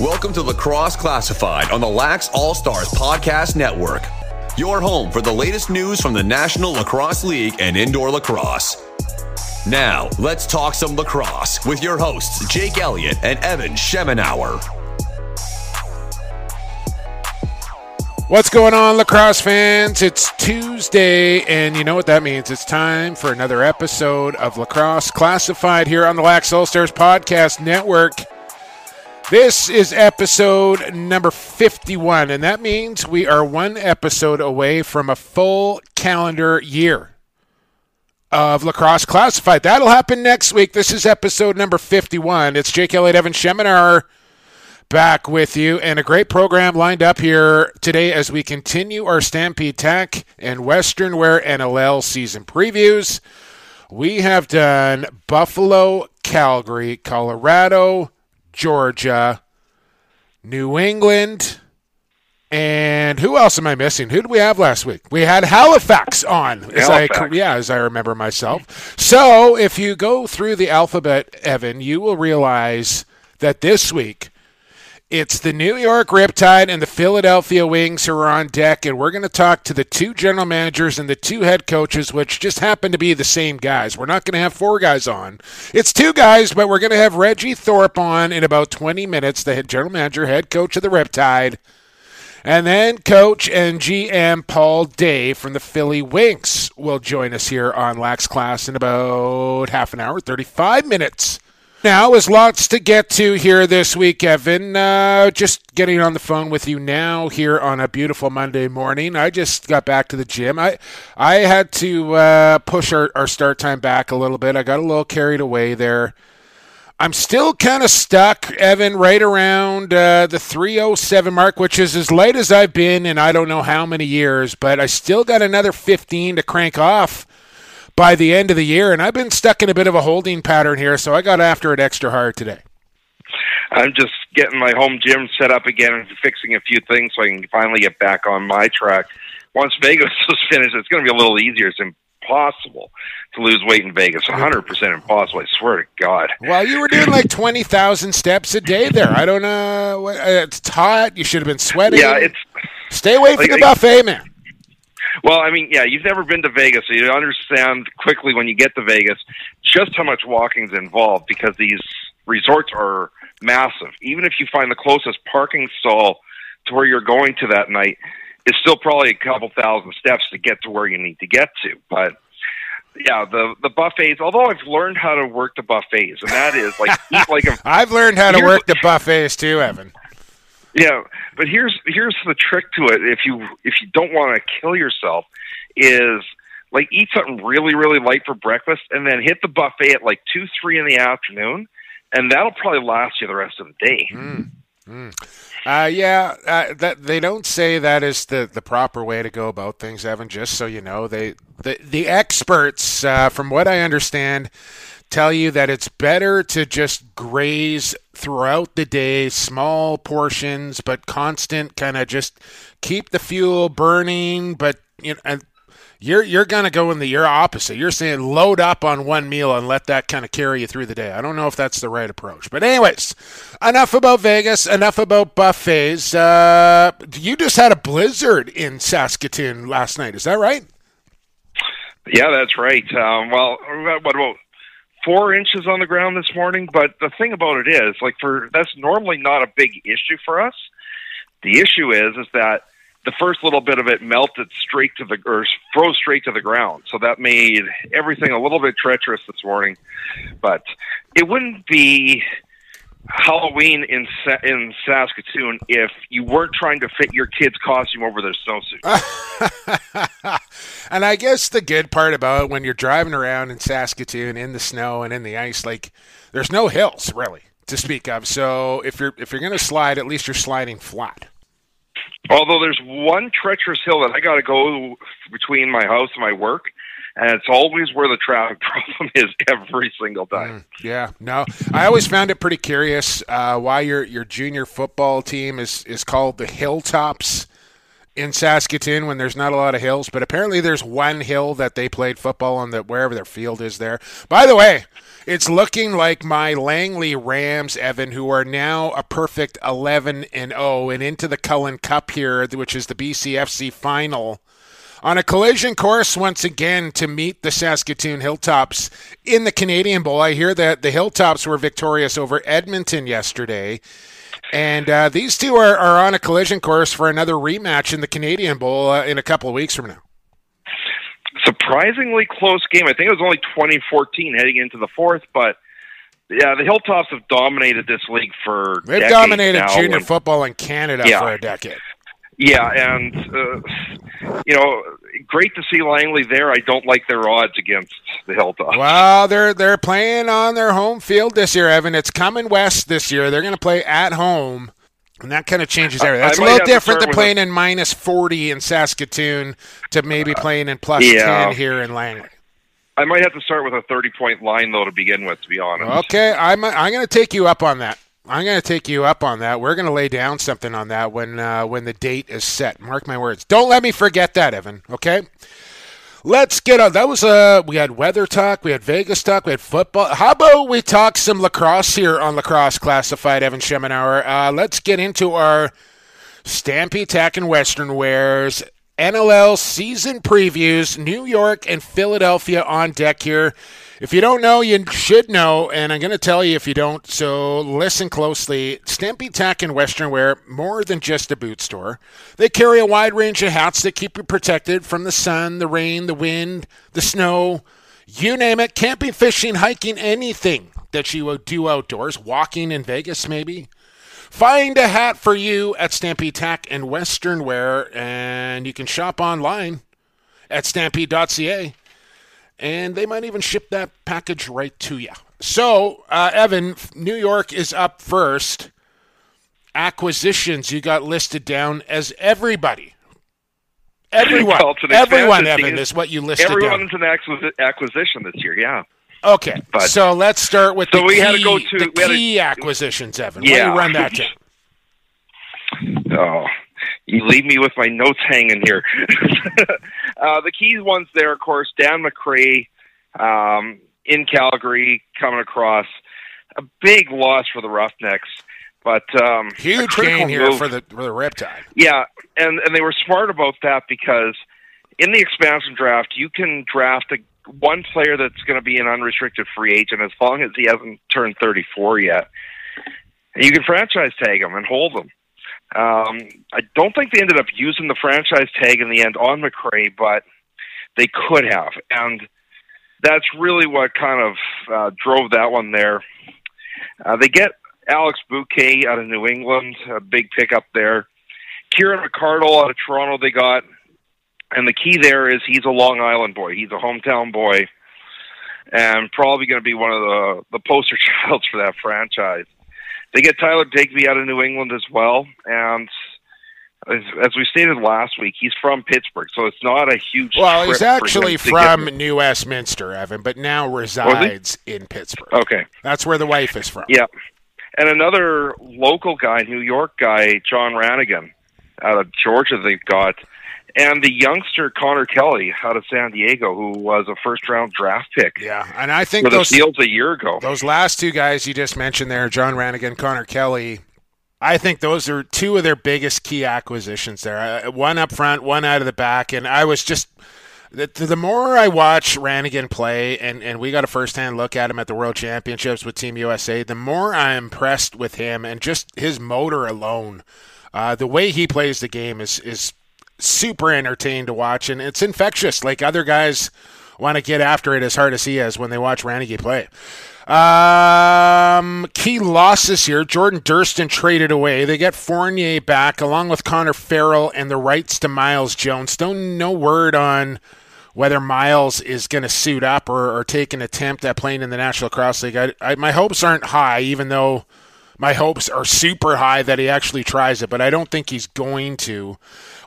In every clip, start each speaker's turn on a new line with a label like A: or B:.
A: Welcome to Lacrosse Classified on the Lax All Stars Podcast Network, your home for the latest news from the National Lacrosse League and indoor lacrosse. Now, let's talk some lacrosse with your hosts, Jake Elliott and Evan Schemenauer.
B: What's going on, lacrosse fans? It's Tuesday, and you know what that means. It's time for another episode of Lacrosse Classified here on the Lax All Stars Podcast Network. This is episode number 51, and that means we are one episode away from a full calendar year of Lacrosse Classified. That'll happen next week. This is episode number 51. It's Jake Elliott, Evan Schemenauer back with you, and a great program lined up here today as we continue our Stampede Tack and Western Wear NLL season previews. We have done Buffalo, Calgary, Colorado, Georgia, New England, and who else am I missing? Who did we have last week? We had Halifax on. As
C: Halifax.
B: I, yeah, as I remember myself. So if you go through the alphabet, Evan, you will realize that this week it's the New York Riptide and the Philadelphia Wings who are on deck, and we're going to talk to the two general managers and the two head coaches, which just happen to be the same guys. We're not going to have four guys on. It's two guys, but we're going to have Reggie Thorpe on in about 20 minutes, the head general manager, head coach of the Riptide. And then coach and GM Paul Day from the Philly Wings will join us here on Lax Class in about half an hour, 35 minutes. Now, there's lots to get to here this week, Evan. Uh, just getting on the phone with you now here on a beautiful Monday morning. I just got back to the gym. I I had to uh, push our, our start time back a little bit. I got a little carried away there. I'm still kind of stuck, Evan, right around uh, the 307 mark, which is as late as I've been in I don't know how many years, but I still got another 15 to crank off by the end of the year, and I've been stuck in a bit of a holding pattern here, so I got after it extra hard today.
C: I'm just getting my home gym set up again and fixing a few things so I can finally get back on my track. Once Vegas is finished, it's going to be a little easier. It's impossible to lose weight in Vegas. 100% impossible. I swear to God.
B: Well, you were doing like 20,000 steps a day there. I don't know. what- uh, It's hot. You should have been sweating.
C: Yeah, it's
B: Stay away from
C: like-
B: the buffet, man.
C: Well. I mean, yeah, you've never been to Vegas, so you understand quickly when you get to Vegas just how much walking's involved because these resorts are massive. Even if you find the closest parking stall to where you're going to that night, it's still probably a couple thousand steps to get to where you need to get to. But yeah, the the buffets. Although I've learned how to work the buffets, and that is like eat like a
B: I've learned how to work the buffets too, Evan.
C: Yeah, but here's here's the trick to it. If you if you don't want to kill yourself, is like eat something really really light for breakfast, and then hit the buffet at like two three in the afternoon, and that'll probably last you the rest of the day.
B: mm Uh, yeah, uh, that they don't say that is the, the proper way to go about things, Evan. Just so you know, they the the experts, uh, from what I understand, tell you that it's better to just graze throughout the day, small portions, but constant. Kind of just keep the fuel burning, but you know. You're you're gonna go in the you're opposite. You're saying load up on one meal and let that kind of carry you through the day. I don't know if that's the right approach, but anyways, enough about Vegas. Enough about buffets. Uh, you just had a blizzard in Saskatoon last night. Is that right?
C: Yeah, that's right. Um, well, what about four inches on the ground this morning? But the thing about it is, like for that's normally not a big issue for us. The issue is, is that the first little bit of it melted straight to the or froze straight to the ground. So that made everything a little bit treacherous this morning. But it wouldn't be Halloween in Sa- in Saskatoon if you weren't trying to fit your kid's costume over their snowsuit.
B: and I guess the good part about it, when you're driving around in Saskatoon in the snow and in the ice, like there's no hills really to speak of. So if you're if you're gonna slide, at least you're sliding flat.
C: Although there's one treacherous hill that I got to go between my house and my work, and it's always where the traffic problem is every single time.
B: Yeah, no, I always found it pretty curious uh, why your your junior football team is is called the Hilltops in Saskatoon when there's not a lot of hills, but apparently there's one hill that they played football on that wherever their field is there. By the way, it's looking like my Langley Rams, Evan, who are now a perfect 11 and 0 and into the Cullen Cup here, which is the BCFC final on a collision course once again to meet the Saskatoon Hilltops in the Canadian Bowl. I hear that the Hilltops were victorious over Edmonton yesterday. And uh, these two are, are on a collision course for another rematch in the Canadian Bowl uh, in a couple of weeks from now.
C: Surprisingly close game. I think it was only 2014 heading into the fourth, but yeah, the Hilltops have dominated this league for.
B: They've dominated junior and, football in Canada yeah. for a decade.
C: Yeah, and uh, you know, great to see Langley there. I don't like their odds against the Hilltops.
B: Well, they're they're playing on their home field this year, Evan. It's coming west this year. They're going to play at home. And that kind of changes everything. That's a little different than playing a, in minus 40 in Saskatoon to maybe playing in plus yeah. 10 here in Langley.
C: I might have to start with a 30 point line, though, to begin with, to be honest.
B: Okay, I'm, I'm going to take you up on that. I'm going to take you up on that. We're going to lay down something on that when uh, when the date is set. Mark my words. Don't let me forget that, Evan. Okay. Let's get on. That was uh we had weather talk, we had Vegas talk, we had football. How about we talk some lacrosse here on Lacrosse Classified, Evan Schemenauer. Uh, let's get into our Stampy Tack and Western Wears NLL season previews. New York and Philadelphia on deck here. If you don't know, you should know, and I'm going to tell you if you don't, so listen closely. Stampede Tack and Western Wear, more than just a boot store. They carry a wide range of hats that keep you protected from the sun, the rain, the wind, the snow, you name it. Camping, fishing, hiking, anything that you would do outdoors, walking in Vegas maybe. Find a hat for you at Stampede Tack and Western Wear, and you can shop online at stampede.ca and they might even ship that package right to you. So, uh, Evan, New York is up first. Acquisitions you got listed down as everybody. Everyone, everyone, Evan, is what you listed
C: Everyone's
B: down.
C: an acquisition this year, yeah.
B: Okay, but, so let's start with
C: so
B: the
C: we
B: key,
C: had to go to
B: the key
C: to,
B: acquisitions, Evan. Yeah. Why you run that down?
C: Oh, you leave me with my notes hanging here. uh, the key ones there, of course, Dan MacRae um, in Calgary coming across. A big loss for the Roughnecks, but um,
B: huge gain here move. for the for the Riptide.
C: Yeah, and and they were smart about that because in the expansion draft, you can draft a one player that's going to be an unrestricted free agent as long as he hasn't turned 34 yet. You can franchise tag him and hold him. Um, I don't think they ended up using the franchise tag in the end on MacRae, but they could have, and that's really what kind of uh, drove that one there. Uh, they get Alex Bouquet out of New England, a big pickup there. Kieran McArdle out of Toronto, they got, and the key there is he's a Long Island boy. He's a hometown boy, and probably going to be one of the the poster childs for that franchise. They get Tyler Digby out of New England as well, and as, as, we stated last week, he's from Pittsburgh, so it's not a huge.
B: Well, he's actually from New Westminster, Evan, but now resides in Pittsburgh.
C: Okay,
B: that's where the wife is from.
C: Yeah, and another local guy, New York guy, John Ranagan, out of Georgia. They've got and the youngster Connor Kelly out of San Diego, who was a first round draft pick.
B: Yeah, and I think
C: for
B: those
C: the Seals a year ago.
B: Those last two guys you just mentioned there, John Ranagan, Connor Kelly. I think those are two of their biggest key acquisitions there. Uh, one up front, one out of the back, and I was just the, the more I watch Ranagan play, and, and we got a first hand look at him at the World Championships with Team USA, the more I'm impressed with him and just his motor alone. Uh, the way he plays the game is is super entertaining to watch, and it's infectious. Like other guys want to get after it as hard as he is when they watch Randy play. Um, key losses here. Jordan Durston traded away. They get Fournier back along with Connor Farrell and the rights to Miles Jones. Don't no word on whether Miles is going to suit up or, or, take an attempt at playing in the National Cross League. I, I, my hopes aren't high, even though my hopes are super high that he actually tries it, but I don't think he's going to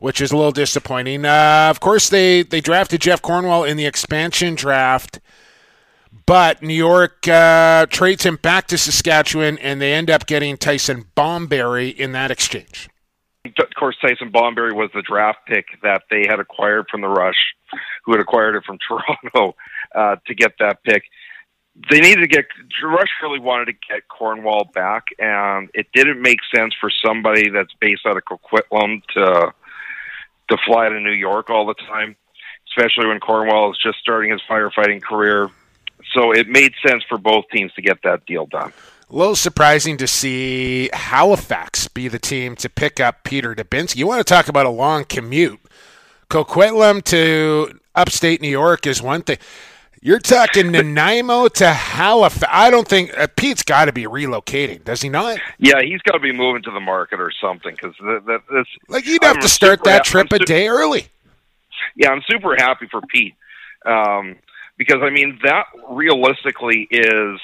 B: which is a little disappointing. Uh, of course, they, they drafted Jeff Cornwall in the expansion draft, but New York uh, trades him back to Saskatchewan, and they end up getting Tyson Bomberry in that exchange.
C: of course, Tyson Bomberry was the draft pick that they had acquired from the Rush, who had acquired it from Toronto uh, to get that pick. They needed to get Rush really wanted to get Cornwall back, and it didn't make sense for somebody that's based out of Coquitlam to to fly to New York all the time, especially when Cornwall is just starting his firefighting career. So it made sense for both teams to get that deal done.
B: A little surprising to see Halifax be the team to pick up Peter Dubinsky. You want to talk about a long commute. Coquitlam to upstate New York is one thing. You're talking Nanaimo to Halifax. I don't think uh, Pete's got to be relocating, does he not?
C: Yeah, he's got to be moving to the market or something because this.
B: Like you'd have I'm to start that trip a day early.
C: Yeah, I'm super happy for Pete um, because I mean that realistically is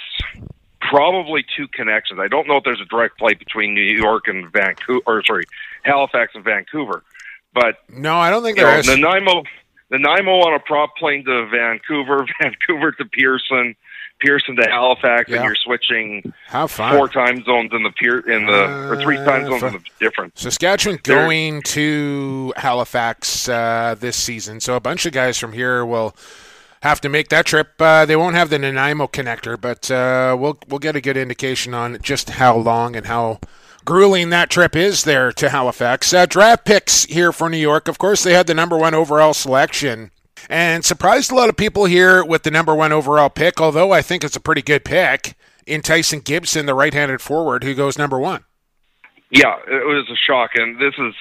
C: probably two connections. I don't know if there's a direct flight between New York and Vancouver, or sorry, Halifax and Vancouver, but
B: no, I don't think there know, is.
C: Nanaimo, Nanaimo on a prop plane to Vancouver, Vancouver to Pearson, Pearson to Halifax, yeah. and you're switching four time zones in the pier in the uh, or three time zones in the different.
B: Saskatchewan going to Halifax uh, this season, so a bunch of guys from here will have to make that trip. Uh, they won't have the Nanaimo connector, but uh, we'll we'll get a good indication on just how long and how grueling that trip is there to Halifax. Uh, draft picks here for New York. Of course, they had the number one overall selection. And surprised a lot of people here with the number one overall pick, although I think it's a pretty good pick in Tyson Gibson, the right handed forward, who goes number one.
C: Yeah, it was a shock. And this is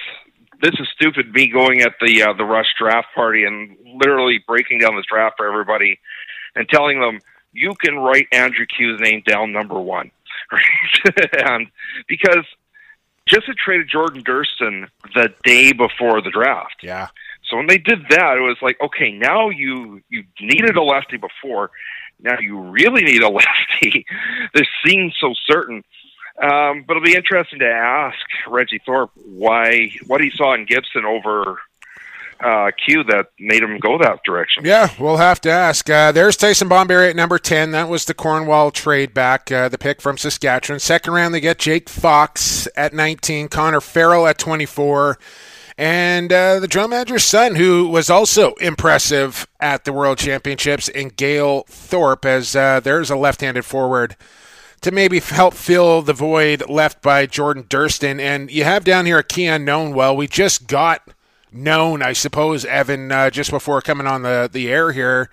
C: this is stupid me going at the uh, the rush draft party and literally breaking down this draft for everybody and telling them you can write Andrew Kew's name down number one, and because just had traded Jordan Durston the day before the draft.
B: Yeah.
C: So when they did that, it was like, okay, now you you needed a lefty before, now you really need a lefty. this seems so certain. Um, but it'll be interesting to ask Reggie Thorpe why what he saw in Gibson over uh, Kew that made him go that direction.
B: Yeah, we'll have to ask. Uh, there's Tyson Bomberry at number 10. That was the Cornwall trade back, uh, the pick from Saskatchewan. Second round, they get Jake Fox at 19, Connor Farrell at 24, and uh, the drum manager's son, who was also impressive at the World Championships, and Gail Thorpe, as uh, there's a left handed forward to maybe help fill the void left by Jordan Durston. And you have down here a key unknown. Well, we just got known, I suppose, Evan, uh, just before coming on the, the air here,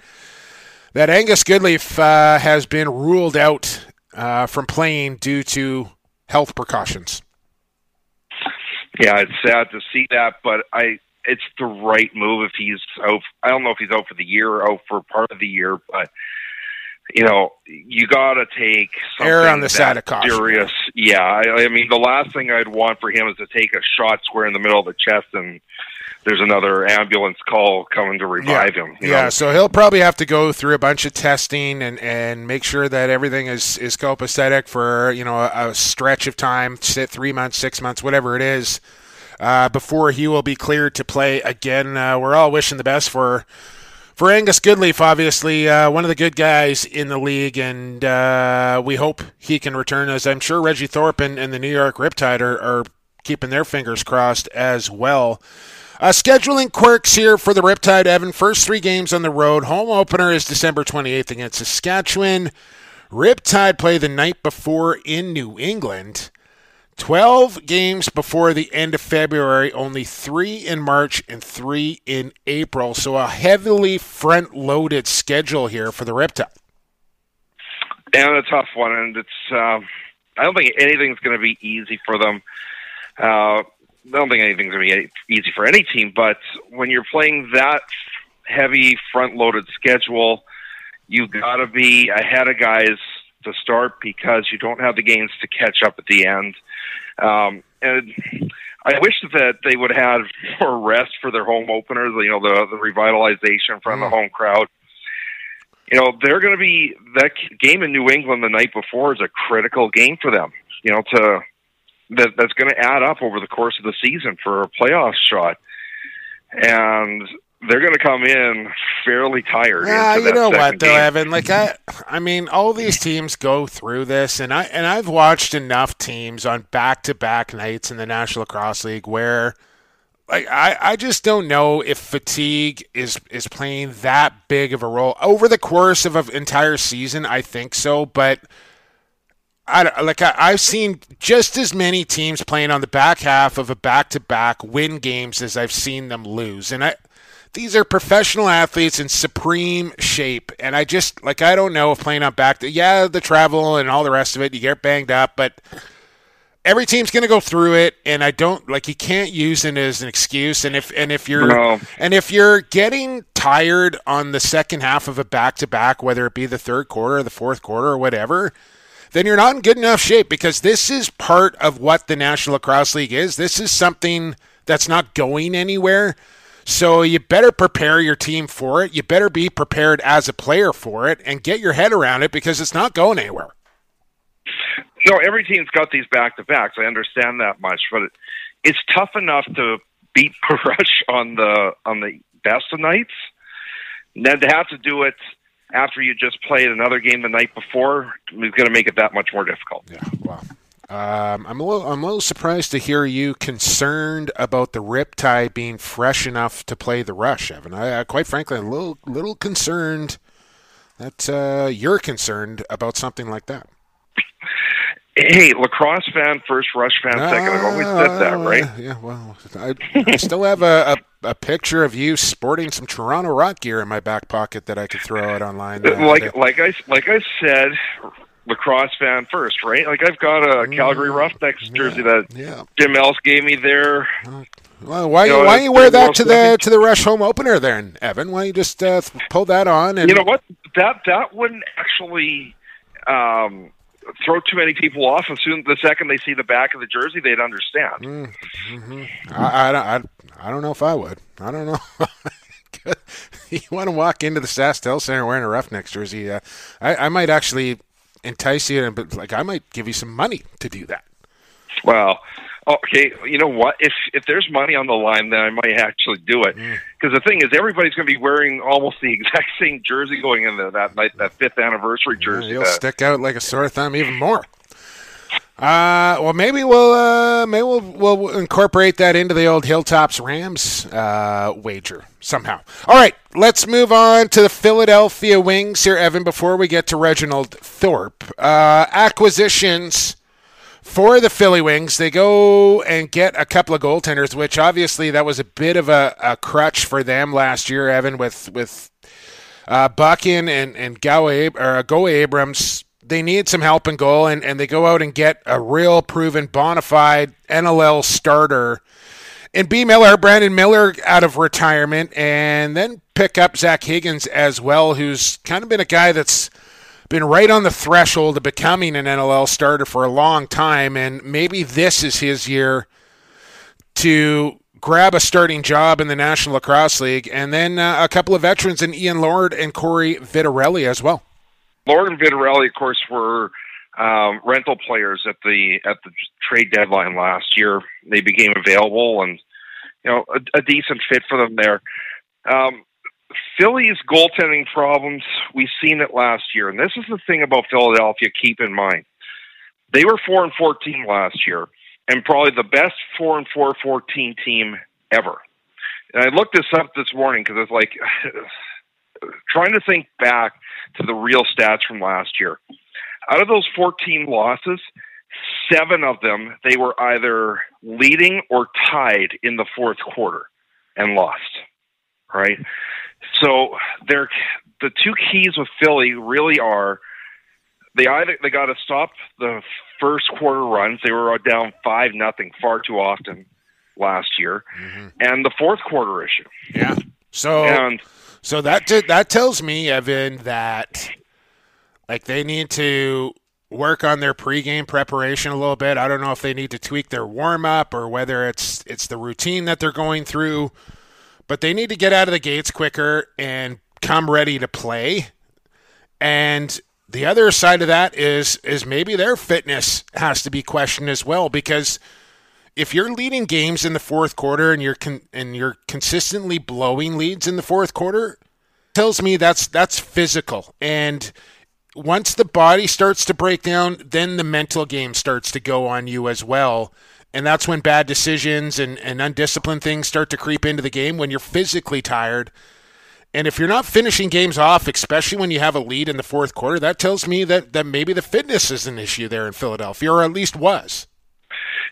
B: that Angus Goodleaf uh, has been ruled out uh, from playing due to health precautions.
C: Yeah, it's sad to see that, but I it's the right move if he's out. I don't know if he's out for the year or out for part of the year, but you know, you got to take something
B: Err on the side of caution.
C: serious. Yeah, I, I mean, the last thing I'd want for him is to take a shot square in the middle of the chest and there's another ambulance call coming to revive
B: yeah.
C: him.
B: yeah,
C: know?
B: so he'll probably have to go through a bunch of testing and, and make sure that everything is, is copacetic for you know a, a stretch of time, sit three months, six months, whatever it is, uh, before he will be cleared to play again. Uh, we're all wishing the best for for Angus Goodleaf, obviously uh, one of the good guys in the league, and uh, we hope he can return. As I'm sure Reggie Thorpe and, and the New York Riptide are, are, keeping their fingers crossed as well. Uh, scheduling quirks here for the Riptide, Evan. First three games on the road. Home opener is December 28th against Saskatchewan. Riptide play the night before in New England. 12 games before the end of February, only three in March and three in April. So a heavily front loaded schedule here for the Riptide.
C: And a tough one. And it's, uh, I don't think anything's going to be easy for them. Uh, I don't think anything's going to be easy for any team, but when you're playing that heavy front loaded schedule, you've got to be ahead of guys to start because you don't have the games to catch up at the end. Um, and I wish that they would have more rest for their home openers. You know, the the revitalization from mm. the home crowd. You know, they're going to be that game in New England the night before is a critical game for them. You know, to that that's going to add up over the course of the season for a playoff shot. And they're going to come in fairly tired.
B: Yeah, you know what though,
C: game.
B: Evan? Like I, I mean, all these teams go through this, and I and I've watched enough teams on back to back nights in the National Lacrosse League where. Like I, I just don't know if fatigue is is playing that big of a role over the course of an entire season. I think so, but I like I, I've seen just as many teams playing on the back half of a back to back win games as I've seen them lose, and I these are professional athletes in supreme shape. And I just, like, I don't know if playing on back, to, yeah, the travel and all the rest of it, you get banged up, but every team's going to go through it. And I don't, like, you can't use it as an excuse. And if, and if you're,
C: No.
B: and if you're getting tired on the second half of a back to back, whether it be the third quarter or the fourth quarter or whatever, then you're not in good enough shape because this is part of what the National Lacrosse League is. This is something that's not going anywhere. So you better prepare your team for it. You better be prepared as a player for it and get your head around it because it's not going anywhere.
C: No, every team's got these back to backs. I understand that much, but it's tough enough to beat Rush on the on the best of nights, and then to have to do it after you just played another game the night before is going to make it that much more difficult.
B: Yeah, well, um, I'm a little I'm a little surprised to hear you concerned about the Riptide being fresh enough to play the Rush, Evan. I, I quite frankly, I'm a little little concerned that uh, you're concerned about something like that.
C: Hey, lacrosse fan first, Rush fan second. I've always said that,
B: Uh,
C: right?
B: Yeah, well, I, I still have a, a, a picture of you sporting some Toronto Rock gear in my back pocket that I could throw out online. uh,
C: like
B: today.
C: like I like I said, lacrosse fan first, right? Like I've got a Calgary Roughnecks jersey that
B: yeah.
C: Jim Ellis gave me there.
B: Well, why
C: You know,
B: why you wear that to the to the Rush home opener then, Evan? Why don't you just uh, pull that on and
C: You know what? That that wouldn't actually um, throw too many people off. As soon the second they see the back of the jersey, they'd understand.
B: Mm. I, I, don't- I, I don't know if I would. I don't know. you want to walk into the SaskTel Center wearing a Roughnecks jersey? Uh, I, I might actually entice you, and but like I might give you some money to do that.
C: Well, okay. You know what? If if there's money on the line, then I might actually do it. Because the thing is, everybody's going to be wearing almost the exact same jersey going into that night, that fifth anniversary jersey.
B: You'll
C: that-
B: stick out like a sore thumb even more. Uh, well, maybe we'll uh, maybe we'll, we'll incorporate that into the old Hilltops Rams uh, wager somehow. All right, let's move on to the Philadelphia Wings here, Evan. Before we get to Reginald Thorpe, uh, acquisitions for the Philly Wings. They go and get a couple of goaltenders, which obviously that was a bit of a, a crutch for them last year, Evan, with with uh, Buckin and and Go, Ab- or Go Abrams. They need some help in goal, and, and they go out and get a real proven, bona fide NLL starter and B. Miller, Brandon Miller out of retirement, and then pick up Zach Higgins as well, who's kind of been a guy that's been right on the threshold of becoming an NLL starter for a long time, and maybe this is his year to grab a starting job in the National Lacrosse League, and then uh, a couple of veterans in Ian Lord and Corey Vitarelli as well.
C: Lord and Vitarelli, of course, were um, rental players at the at the trade deadline last year. They became available, and you know a, a decent fit for them there. Um, Philly's goaltending problems, we've seen it last year, and this is the thing about Philadelphia. Keep in mind, they were four and fourteen last year, and probably the best four and four fourteen team ever. And I looked this up this morning because it's like trying to think back to the real stats from last year. Out of those 14 losses, seven of them they were either leading or tied in the fourth quarter and lost. Right? So they're the two keys with Philly really are they either they got to stop the first quarter runs. They were down five nothing far too often last year, mm-hmm. and the fourth quarter issue.
B: Yeah. So
C: And
B: So that t- that tells me, Evan, that like they need to work on their pregame preparation a little bit. I don't know if they need to tweak their warm up or whether it's it's the routine that they're going through, but they need to get out of the gates quicker and come ready to play. And the other side of that is is maybe their fitness has to be questioned as well because if you're leading games in the fourth quarter and you're con- and you're consistently blowing leads in the fourth quarter, tells me that's that's physical. And once the body starts to break down, then the mental game starts to go on you as well. And that's when bad decisions and, and undisciplined things start to creep into the game when you're physically tired. And if you're not finishing games off, especially when you have a lead in the fourth quarter, that tells me that, that maybe the fitness is an issue there in Philadelphia, or at least was.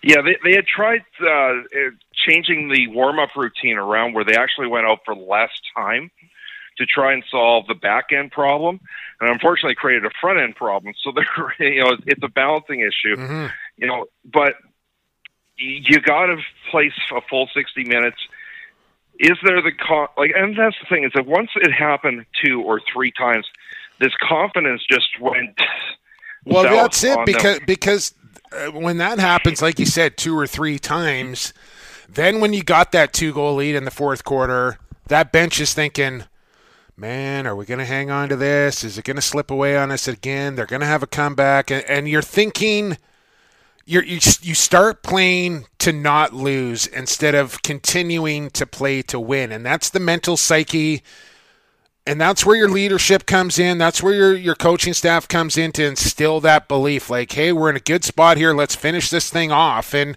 C: Yeah, they, they had tried uh, changing the warm up routine around where they actually went out for less time to try and solve the back end problem, and unfortunately created a front end problem. So they're you know it's a balancing issue, mm-hmm. you know. But you got to place a full sixty minutes. Is there the con- like? And that's the thing is that once it happened two or three times, this confidence just went.
B: Well, that's it because them. because uh, when that happens, like you said, two or three times, then when you got that two goal lead in the fourth quarter, that bench is thinking, man, are we going to hang on to this? Is it going to slip away on us again? They're going to have a comeback. And, and you're thinking, you, you start playing to not lose instead of continuing to play to win. And that's the mental psyche and that's where your leadership comes in. That's where your, your coaching staff comes in to instill that belief like, hey, we're in a good spot here. Let's finish this thing off. And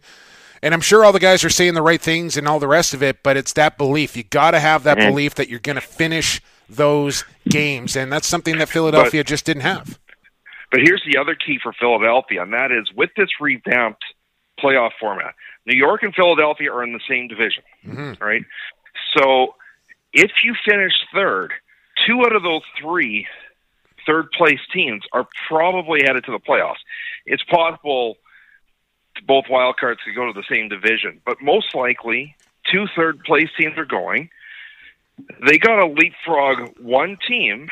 B: and I'm sure all the guys are saying the right things and all the rest of it, but it's that belief. You got to have that mm-hmm. belief that you're going to finish those games. And that's something that Philadelphia but, just didn't have.
C: But here's the other key for Philadelphia, and that is with this revamped playoff format, New York and Philadelphia are in the same division, mm-hmm. right? So if you finish third – two out of those three third place teams are probably headed to the playoffs. It's possible both wild cards could go to the same division, but most likely two third place teams are going. They got to leapfrog one team,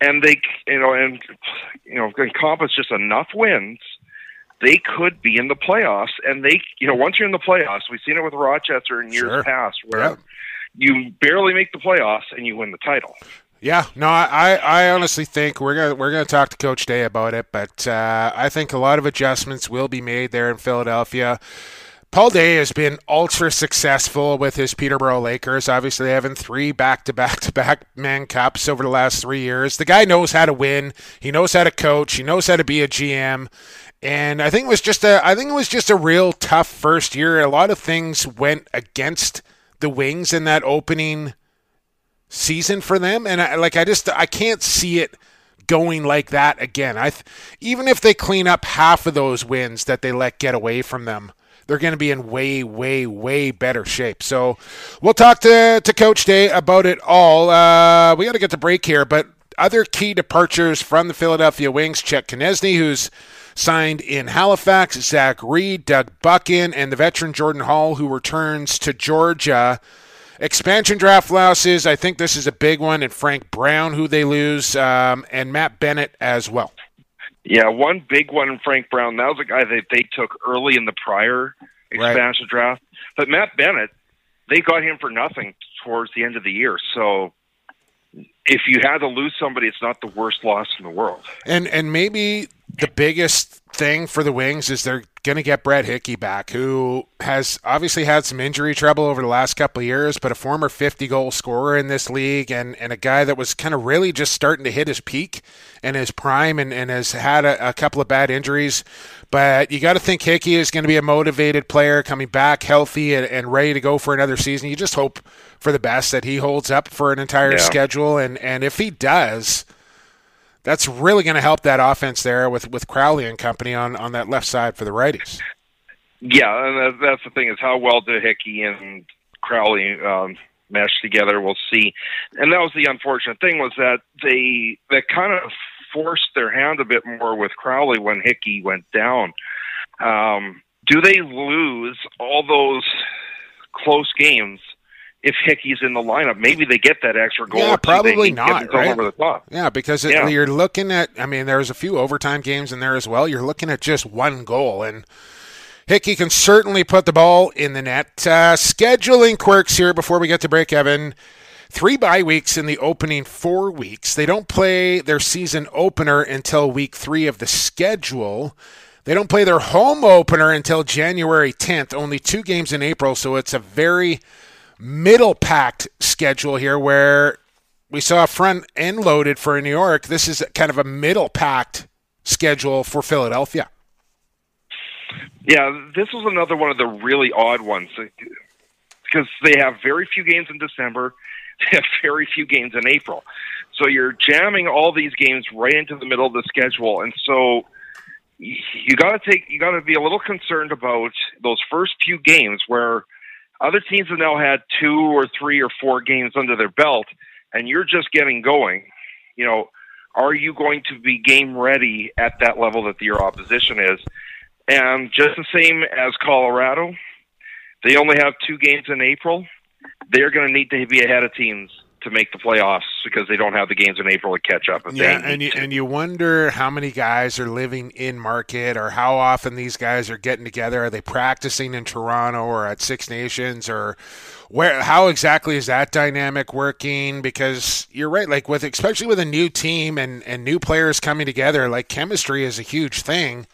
C: and they you know and you know encompass just enough wins. They could be in the playoffs, and they you know once you're in the playoffs, we've seen it with Rochester in years sure. past where. Yep you barely make the playoffs and you win the title.
B: Yeah, no, I, I honestly think we're gonna we're gonna talk to Coach Day about it, but uh, I think a lot of adjustments will be made there in Philadelphia. Paul Day has been ultra successful with his Peterborough Lakers, obviously having three back to back to back Mann Cups over the last three years. The guy knows how to win. He knows how to coach. He knows how to be a GM. And I think it was just a I think it was just a real tough first year. A lot of things went against the Wings in that opening season for them, and I, like I just I can't see it going like that again. I even if they clean up half of those wins that they let get away from them, they're going to be in way, way, way better shape. So we'll talk to, to Coach Day about it all. Uh, we got to get the break here, but other key departures from the Philadelphia Wings, Chet Koneczny, who's signed in Halifax, Zach Reed, Doug Buckin, and the veteran Jordan Hall, who returns to Georgia. Expansion draft losses, I think this is a big one, and Frank Brown, who they lose, um, and Matt Bennett as well.
C: Yeah, one big one, Frank Brown. That was a guy that they took early in the prior expansion right. draft. But Matt Bennett, they got him for nothing towards the end of the year. So if you had to lose somebody, it's not the worst loss in the world.
B: And and maybe the biggest thing for the Wings is they're going to get Brett Hickey back, who has obviously had some injury trouble over the last couple of years, but a former 50 goal scorer in this league and, and a guy that was kind of really just starting to hit his peak and his prime and, and has had a, a couple of bad injuries. But you got to think Hickey is going to be a motivated player coming back healthy and, and, ready to go for another season. You just hope for the best that he holds up for an entire yeah. schedule. And, and if he does, that's really going to help that offense there with with Crowley and company on on that left side for the righties.
C: Yeah, and that's the thing is how well do Hickey and Crowley um, mesh together. We'll see. And that was the unfortunate thing was that they that kind of forced their hand a bit more with Crowley when Hickey went down. Um, do they lose all those close games if Hickey's in the lineup. Maybe they get that extra goal.
B: Yeah, probably not. Right? Over the top. Yeah, because yeah. you're looking at. I mean, there's a few overtime games in there as well. You're looking at just one goal, and Hickey can certainly put the ball in the net. Uh, scheduling quirks here before we get to break, Evan. Three bye weeks in the opening four weeks. They don't play their season opener until week three of the schedule. They don't play their home opener until January 10th, only two games in April, so it's a very middle packed schedule here where we saw front end loaded for New York. This is kind of a middle packed schedule for Philadelphia.
C: Yeah, this was another one of the really odd ones because they have very few games in December. They have very few games in April. So you're jamming all these games right into the middle of the schedule. And so you got to take, you got to be a little concerned about those first few games where other teams have now had two or three or four games under their belt and you're just getting going. You know, are you going to be game ready at that level that your opposition is? And just the same as Colorado, they only have two games in April. They're going to need to be ahead of teams to make the playoffs because they don't have the games in April to catch up.
B: yeah, and you, and you wonder how many guys are living in market or how often these guys are getting together. Are they practicing in Toronto or at Six Nations or where? How exactly is that dynamic working? Because you're right, like with especially with a new team and and new players coming together, like chemistry is a huge thing.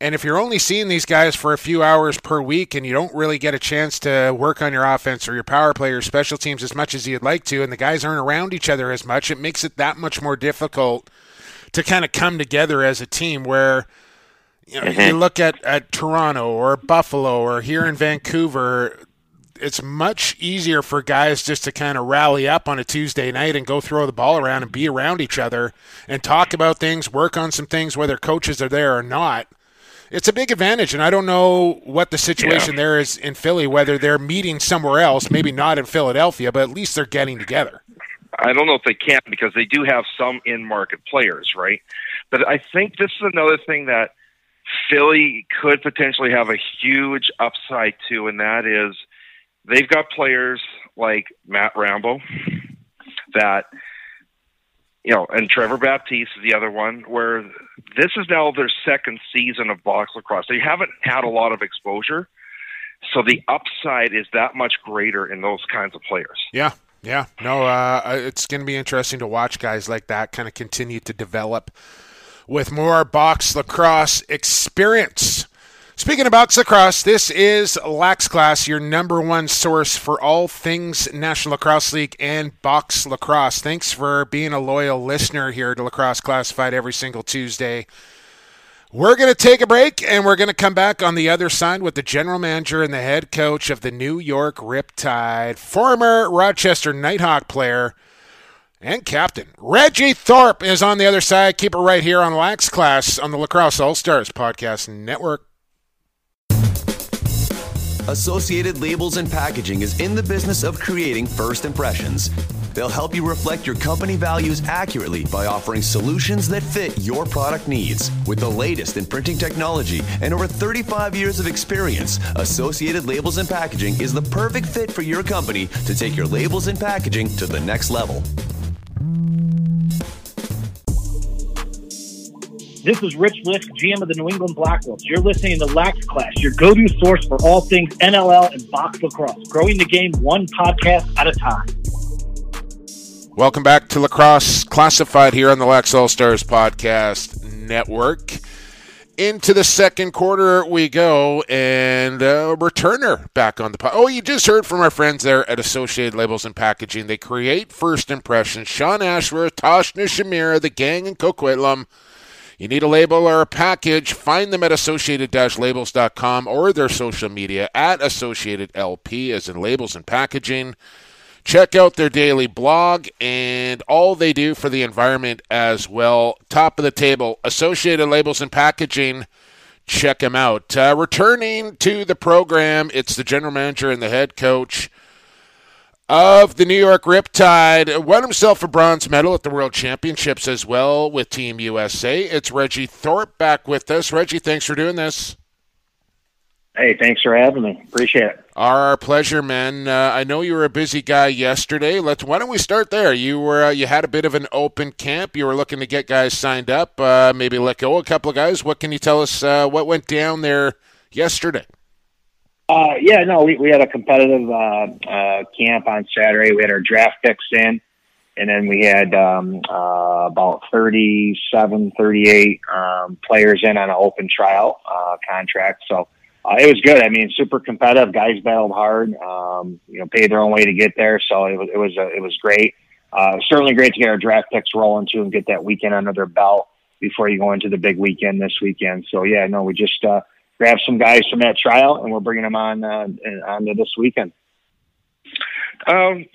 B: And if you're only seeing these guys for a few hours per week and you don't really get a chance to work on your offense or your power play or special teams as much as you'd like to, and the guys aren't around each other as much, it makes it that much more difficult to kind of come together as a team where you, know, mm-hmm. you look at, at Toronto or Buffalo or here in Vancouver, it's much easier for guys just to kind of rally up on a Tuesday night and go throw the ball around and be around each other and talk about things, work on some things, whether coaches are there or not it's a big advantage, and I don't know what the situation yeah. there is in Philly. Whether they're meeting somewhere else, maybe not in Philadelphia, but at least they're getting together.
C: I don't know if they can because they do have some in-market players, right? But I think this is another thing that Philly could potentially have a huge upside to, and that is they've got players like Matt Rambo that you know, and Trevor Baptiste is the other one, where this is now their second season of box lacrosse. They haven't had a lot of exposure, so the upside is that much greater in those kinds of players.
B: Yeah, yeah, no, uh, it's going to be interesting to watch guys like that kind of continue to develop with more box lacrosse experience. Speaking about lacrosse, this is Lax Class, your number one source for all things National Lacrosse League and box lacrosse. Thanks for being a loyal listener here to Lacrosse Classified every single Tuesday. We're going to take a break and we're going to come back on the other side with the general manager and the head coach of the New York Riptide, former Rochester Knighthawk player and captain. Reggie Thorpe is on the other side. Keep it right here on Lax Class on the Lacrosse All Stars Podcast Network.
A: Associated Labels and Packaging is in the business of creating first impressions. They'll help you reflect your company values accurately by offering solutions that fit your product needs. With the latest in printing technology and over 35 years of experience, Associated Labels and Packaging is the perfect fit for your company to take your labels and packaging to the next level.
D: This is Rich Lisk, GM of the New England Black Wolves. You're listening to Lax Class, your go-to source for all things NLL and box lacrosse, growing the game one podcast at a time.
B: Welcome back to Lacrosse Classified here on the Lax All Stars Podcast Network. Into the second quarter we go, and a returner back on the pod. Oh, you just heard from our friends there at Associated Labels and Packaging. They create first impressions. Sean Ashworth, Tosh Nishimura, the gang in Coquitlam you need a label or a package, find them at associated-labels.com or their social media at Associated LP as in labels and packaging. Check out their daily blog and all they do for the environment as well. Top of the table, Associated Labels and Packaging. Check them out. Uh, returning to the program, it's the general manager and the head coach of the New York Riptide won himself a bronze medal at the World Championships as well with Team USA. It's Reggie Thorpe back with us. Reggie, thanks for doing this.
D: Hey, thanks for having me. Appreciate it.
B: Our pleasure, man. Uh, I know you were a busy guy yesterday. Let's. Why don't we start there? You were. Uh, you had a bit of an open camp. You were looking to get guys signed up. Uh, maybe let go a couple of guys. What can you tell us? Uh, what went down there yesterday?
D: Uh, yeah, no, we, we had a competitive uh, uh, camp on Saturday. We had our draft picks in,
E: and then we had um, uh, about 37, 38 um, players in on an open trial uh, contract. So uh, it was good. I mean, super competitive. Guys battled hard. Um, you know, paid their own way to get there. So it was it was uh, it was great. Uh, certainly great to get our draft picks rolling too and get that weekend under their belt before you go into the big weekend this weekend. So yeah, no, we just uh, grabbed some guys from that trial and we're bringing them on uh, onto this weekend.
C: Um,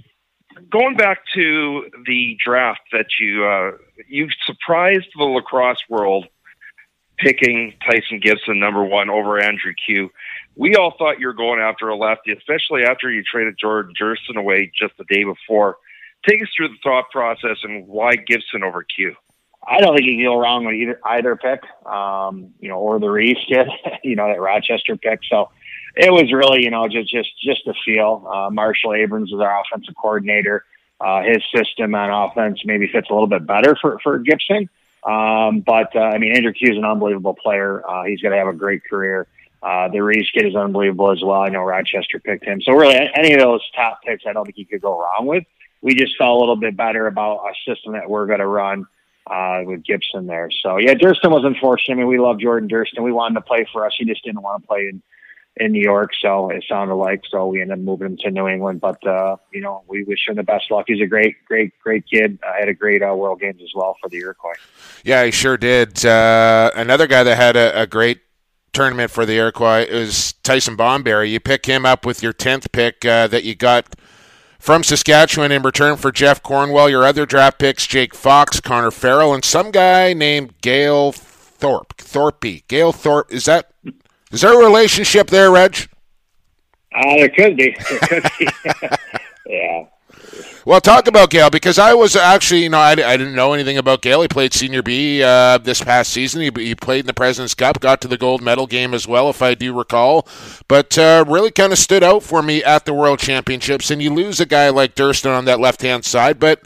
C: going back to the draft that you uh, you surprised the lacrosse world picking Tyson Gibson number one over Andrew Kew. We all thought you were going after a lefty, especially after you traded Jordan Durston away just the day before. Take us through the thought process and why Gibson over Kew.
E: I don't think you can go wrong with either either pick, um, you know, or the Reese kid, you know, that Rochester pick. So it was really, you know, just just just a feel. Uh, Marshall Abrams is our offensive coordinator. Uh, his system on offense maybe fits a little bit better for for Gibson. Um, but uh, I mean, Andrew Kew is an unbelievable player. Uh, he's going to have a great career. Uh, the Reese kid is unbelievable as well. I know Rochester picked him. So really, any of those top picks, I don't think you could go wrong with. We just felt a little bit better about a system that we're going to run uh, with Gibson there. So yeah, Durston was unfortunate. I mean, we love Jordan Durston. We wanted to play for us. He just didn't want to play in in New York, so it sounded like so we ended up moving him to New England. But uh, you know, we wish him the best luck. He's a great, great, great kid. I had a great uh, World Games as well for the Iroquois.
B: Yeah, he sure did. Uh, another guy that had a, a great tournament for the Iroquois is Tyson Bomberry. You pick him up with your tenth pick uh, that you got from Saskatchewan in return for Jeff Cornwall. Your other draft picks: Jake Fox, Connor Farrell, and some guy named Gail Thorpe. Thorpe. Gail Thorpe. Is that is there a relationship there, Reg?
E: Uh, there could be. There could be. yeah.
B: Well, talk about Gail because I was actually, you know, I, I didn't know anything about Gail. He played Senior B uh, this past season. He, he, played in the President's Cup, got to the gold medal game as well, if I do recall. But uh, really kind of stood out for me at the World Championships. And you lose a guy like Durston on that left hand side, but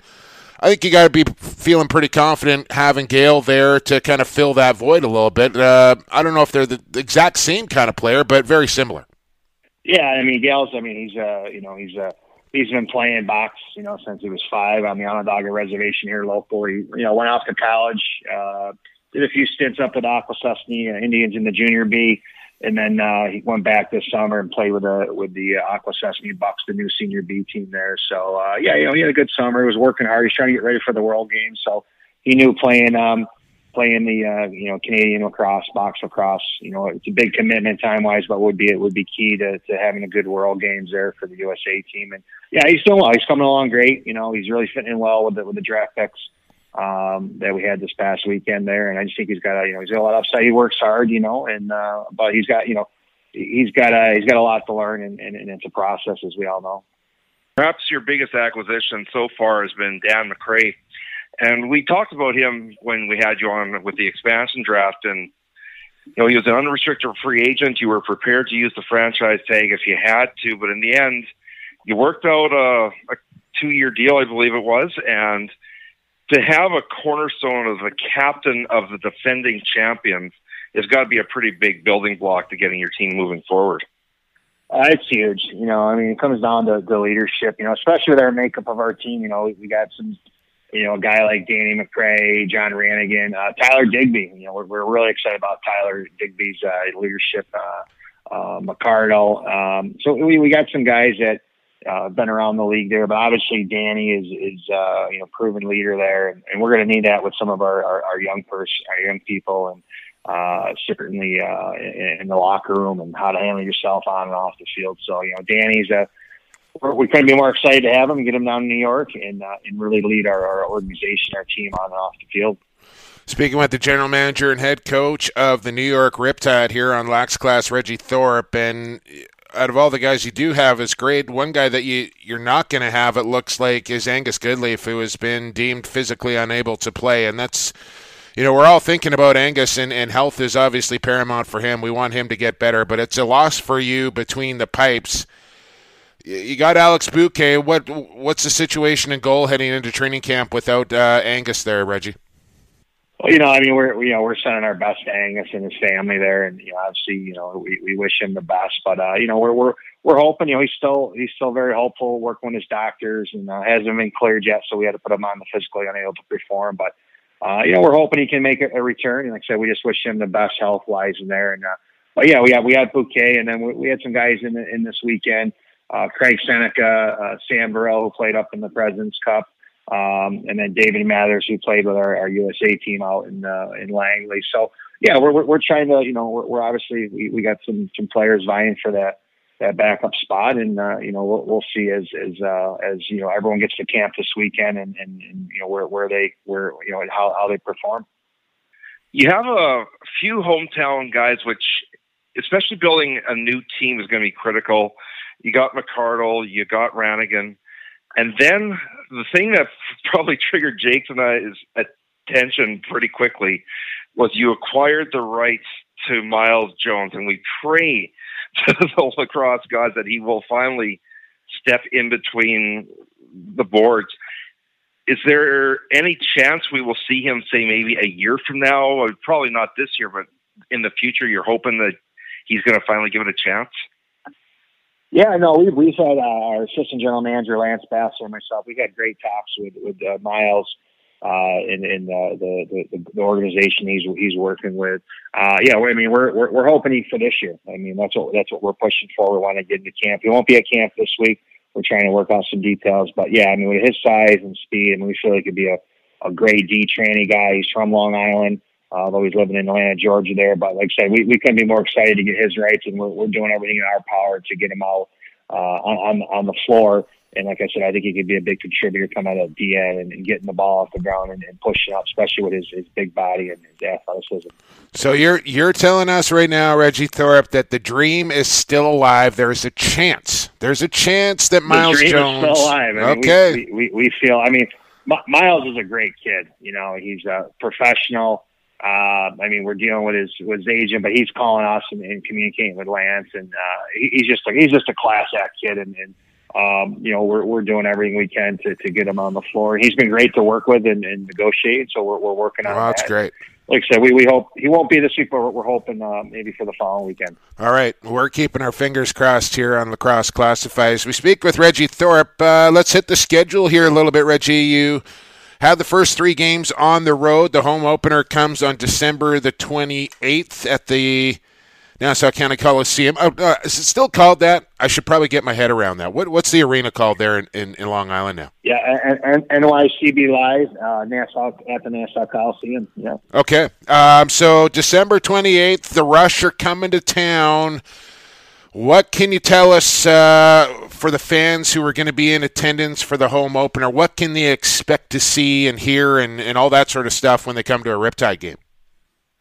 B: I think you got to be feeling pretty confident having Gail there to kind of fill that void a little bit. Uh, I don't know if they're the exact same kind of player, but very similar.
E: Yeah, I mean, Gail's. I mean, he's uh, you know, he's uh, he's been playing box, you know, since he was five on the Onondaga Reservation here locally. You know, went off to college, uh, did a few stints up at Akwesasne uh, Indians in the Junior B and then uh, he went back this summer and played with the with the uh, Akwesasne Bucks, the new senior B team there. So uh, yeah, you know he had a good summer. He was working hard. He's trying to get ready for the World Games, so he knew playing um, playing the uh, you know Canadian lacrosse, box lacrosse. You know it's a big commitment time wise, but would be it would be key to, to having a good World Games there for the USA team. And yeah, he's doing well. He's coming along great. You know he's really fitting in well with the with the draft picks um, that we had this past weekend there. And I just think he's got a, you know, he's got a lot of upside. He works hard, you know, and, uh, but he's got, you know, he's got a, he's got a lot to learn and, and, and it's a process as we all know.
C: Perhaps your biggest acquisition so far has been Dan MacRae. And we talked about him when we had you on with the expansion draft and, you know, he was an unrestricted free agent. You were prepared to use the franchise tag if you had to, but in the end, you worked out a, a two year deal, I believe it was, and to have a cornerstone of the captain of the defending champions has got to be a pretty big building block to getting your team moving forward.
E: Uh, it's huge. You know, I mean, it comes down to the leadership, you know, especially with our makeup of our team. You know, we, we got some, you know, a guy like Danny MacRae, John Ranagan, uh, Tyler Digby. You know, we're, we're really excited about Tyler Digby's uh, leadership, uh, uh, McArdle. Um, so we, we got some guys that, uh, been around the league there. But obviously, Danny is is uh, you know proven leader there, and, and we're going to need that with some of our our, our young person, our young people, and uh, certainly uh, in, in the locker room and how to handle yourself on and off the field. So you know, Danny's a we couldn't be more excited to have him, get him down to New York, and uh, and really lead our, our organization, our team on and off the field.
B: Speaking with the general manager and head coach of the New York Riptide here on Lax Class, Reggie Thorpe, and out of all the guys you do have is great. One guy that you you're not going to have, it looks like, is Angus Goodleaf, who has been deemed physically unable to play, and that's. You know, we're all thinking about Angus, and, and health is obviously paramount for him. We want him to get better, but it's a loss for you between the pipes. You got Alex Bouquet. What what's the situation in goal heading into training camp without uh, Angus there, Reggie?
E: Well, you know, I mean, we're you know we're sending our best to Angus and his family there, and you know, obviously, you know, we, we wish him the best. But uh, you know, we're we're we're hoping. You know, he's still he's still very hopeful, working with his doctors, and uh, hasn't been cleared yet, so we had to put him on the physically unable to perform. But uh, you know, we're hoping he can make a, a return. And like I said, we just wish him the best health wise in there. And uh, but yeah, we had we had Bouquet, and then we, we had some guys in the, in this weekend. Uh, Craig Seneca, uh, Sam Burrell, who played up in the President's Cup, um, and then David Mathers, who played with our, our USA team out in uh, in Langley. So yeah, we're, we're, trying to you know we're, we're obviously we, we got some some players vying for that that backup spot, and uh, you know we'll, we'll see as as uh, as you know everyone gets to camp this weekend, and, and, and you know where where they where you know how how they perform.
C: You have a few hometown guys, which especially building a new team is going to be critical. You got McArdle, you got Ranagan, and then the thing that probably triggered Jake's and I's attention pretty quickly was you acquired the rights to Miles Jones, and we pray to the lacrosse gods that he will finally step in between the boards. Is there any chance we will see him, say, maybe a year from now? Probably not this year, but in the future, you're hoping that he's going to finally give it a chance?
E: Yeah, no, we've we've had uh, our assistant general manager Lance Bassler and myself. We've had great talks with with uh, Miles uh, in, in the, the, the organization he's he's working with. Uh, yeah, I mean we're, we're we're hoping he for this year. I mean that's what that's what we're pushing for. We want to get into camp. He won't be at camp this week. We're trying to work out some details, but yeah, I mean with his size and speed, I mean we feel like he could be a a great D training guy. He's from Long Island. Although he's living in Atlanta, Georgia, there. But like I said, we, we couldn't be more excited to get his rights, and we're, we're doing everything in our power to get him out uh, on, on the floor. And like I said, I think he could be a big contributor coming out of DN and, and getting the ball off the ground and, and pushing up, especially with his, his big body and his athleticism.
B: So you're you're telling us right now, Reggie Thorpe, that the dream is still alive. There's a chance. There's a chance that Miles
E: the dream
B: Jones.
E: Is still alive. I mean,
B: okay.
E: We, we, we feel. I mean, Miles is a great kid. You know, he's a professional. Uh, I mean, we're dealing with his with his agent, but he's calling us and, and communicating with Lance, and uh, he, he's just like he's just a class act kid, and, and um, you know, we're, we're doing everything we can to, to get him on the floor. He's been great to work with and, and negotiate, so we're, we're working on
B: well, that's
E: that.
B: great.
E: Like I said, we, we hope he won't be this week, but we're, hoping uh, maybe for the following weekend.
B: All right, we're keeping our fingers crossed here on Lacrosse Classified. We speak with Reggie Thorpe. Uh, let's hit the schedule here a little bit, Reggie. You have the first three games on the road. The home opener comes on December the 28th at the Nassau County Coliseum. Oh, uh, is it still called that? I should probably get my head around that. What, what's the arena called there in, in, in Long Island now?
E: Yeah, and, and NYCB Live, uh, Nassau at the Nassau Coliseum. Yeah.
B: Okay. Um, so December 28th, the Rush are coming to town. What can you tell us uh, for the fans who are going to be in attendance for the home opener? What can they expect to see and hear and, and all that sort of stuff when they come to a Riptide game?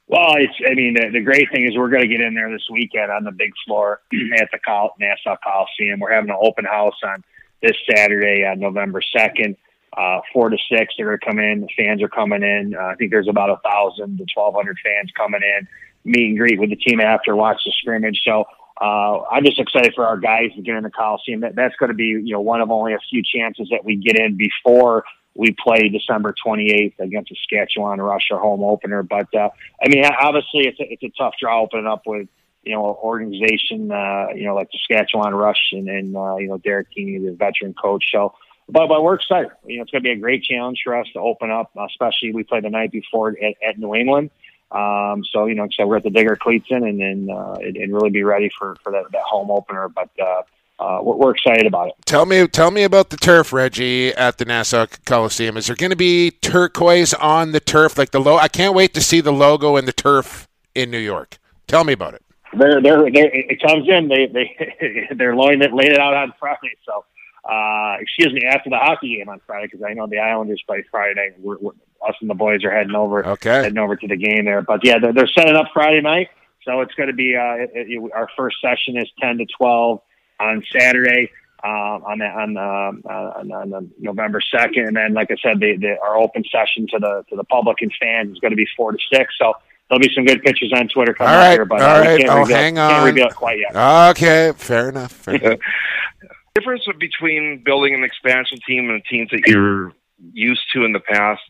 E: Well, it's. I mean, the, the great thing is we're going to get in there this weekend on the big floor at the Col- Nassau Coliseum. We're having an open house on this Saturday on November second, uh, four to six. They're going to come in. The fans are coming in. Uh, I think there's about a thousand to twelve hundred fans coming in. Meet and greet with the team after, watch the scrimmage. So uh, I'm just excited for our guys to get in the Coliseum. That, that's going to be, you know, one of only a few chances that we get in before we play December 28th against Saskatchewan Rush, our home opener. But uh, I mean, obviously, it's a, it's a tough draw opening up with you know an organization, uh, you know, like Saskatchewan Rush and, and uh, you know Derek Keenan, the veteran coach. So, but but we're excited. You know, it's going to be a great challenge for us to open up, especially we play the night before at, at New England. Um, so you know, so we're at the digger cleats in and and, uh, and, and really be ready for for that, that home opener. But uh, uh, we're, we're, excited about it.
B: Tell me, tell me about the turf, Reggie, at the Nassau Coliseum. Is there going to be turquoise on the turf, like the logo? I can't wait to see the logo and the turf in New York. Tell me about it.
E: They're, they're, they're, it comes in. They they they're laying it laid it out on Friday. So, uh, excuse me, after the hockey game on Friday, because I know the Islanders play Friday. We're, we're, us and the boys are heading over.
B: Okay.
E: Heading over to the game there. But yeah, they're, they're setting up Friday night. So it's going to be uh, it, it, our first session is ten to twelve on Saturday. Um, on the, on, uh, on, on the November second, and then, like I said, the, the, our open session to the to the public and fans is going to be four to six. So there'll be some good pictures on Twitter coming
B: all right,
E: here, but
B: all
E: uh, can't,
B: oh,
E: reveal,
B: hang on.
E: can't reveal it quite yet.
B: Okay, fair enough. Fair enough.
C: difference between building an expansion team and teams that you're used to in the past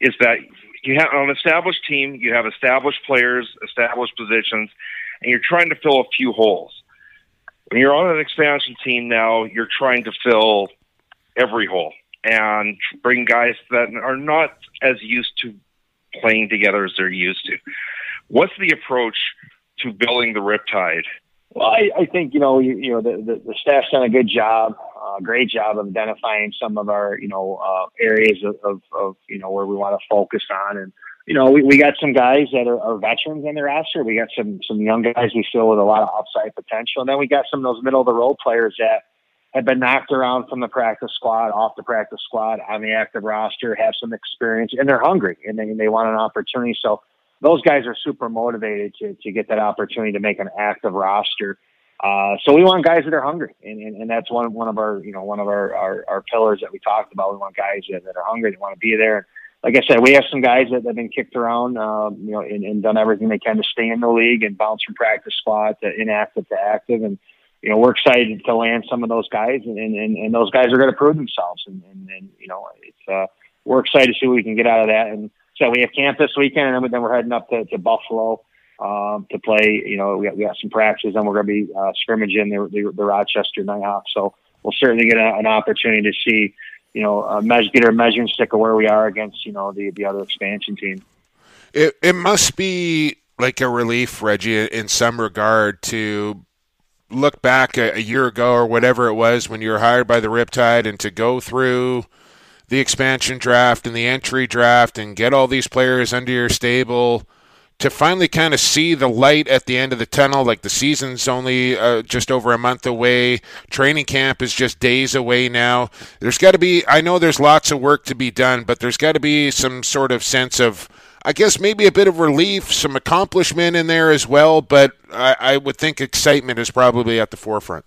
C: is that you have an established team, you have established players, established positions, and you're trying to fill a few holes when you're on an expansion team now, you're trying to fill every hole and bring guys that are not as used to playing together as they're used to. What's the approach to building the Riptide?
E: Well, I, I think you know you, you know the, the, the staff's done a good job, uh, great job of identifying some of our you know uh, areas of, of, of you know where we want to focus on, and you know we, we got some guys that are, are veterans in the roster. We got some some young guys we feel with a lot of upside potential, and then we got some of those middle of the road players that have been knocked around from the practice squad, off the practice squad, on the active roster, have some experience, and they're hungry and they, and they want an opportunity. So those guys are super motivated to, to get that opportunity to make an active roster. Uh, so we want guys that are hungry, and, and, and, that's one one of our you know one of our, our, our pillars that we talked about. We want guys that, that are hungry, that want to be there. Like I said, we have some guys that have been kicked around, um, you know, and, and, done everything they can to stay in the league and bounce from practice spot to inactive to active, and you know we're excited to land some of those guys, and and, and those guys are going to prove themselves, and, and, and you know it's uh, we're excited to see what we can get out of that, and so we have camp this weekend, and then we're heading up to, to Buffalo um, to play. You know, we got, we got some practices, and we're going to be uh, scrimmaging the, the, the Rochester Nighthawks. So we'll certainly get a, an opportunity to see, you know, uh, measure, get our measuring stick of where we are against, you know, the the other expansion team.
B: It it must be like a relief, Reggie, in some regard to look back a, a year ago or whatever it was when you were hired by the Riptide and to go through the expansion draft and the entry draft and get all these players under your stable to finally kind of see the light at the end of the tunnel like the season's only uh, just over a month away training camp is just days away now there's got to be i know there's lots of work to be done but there's got to be some sort of sense of i guess maybe a bit of relief some accomplishment in there as well but i, I would think excitement is probably at the forefront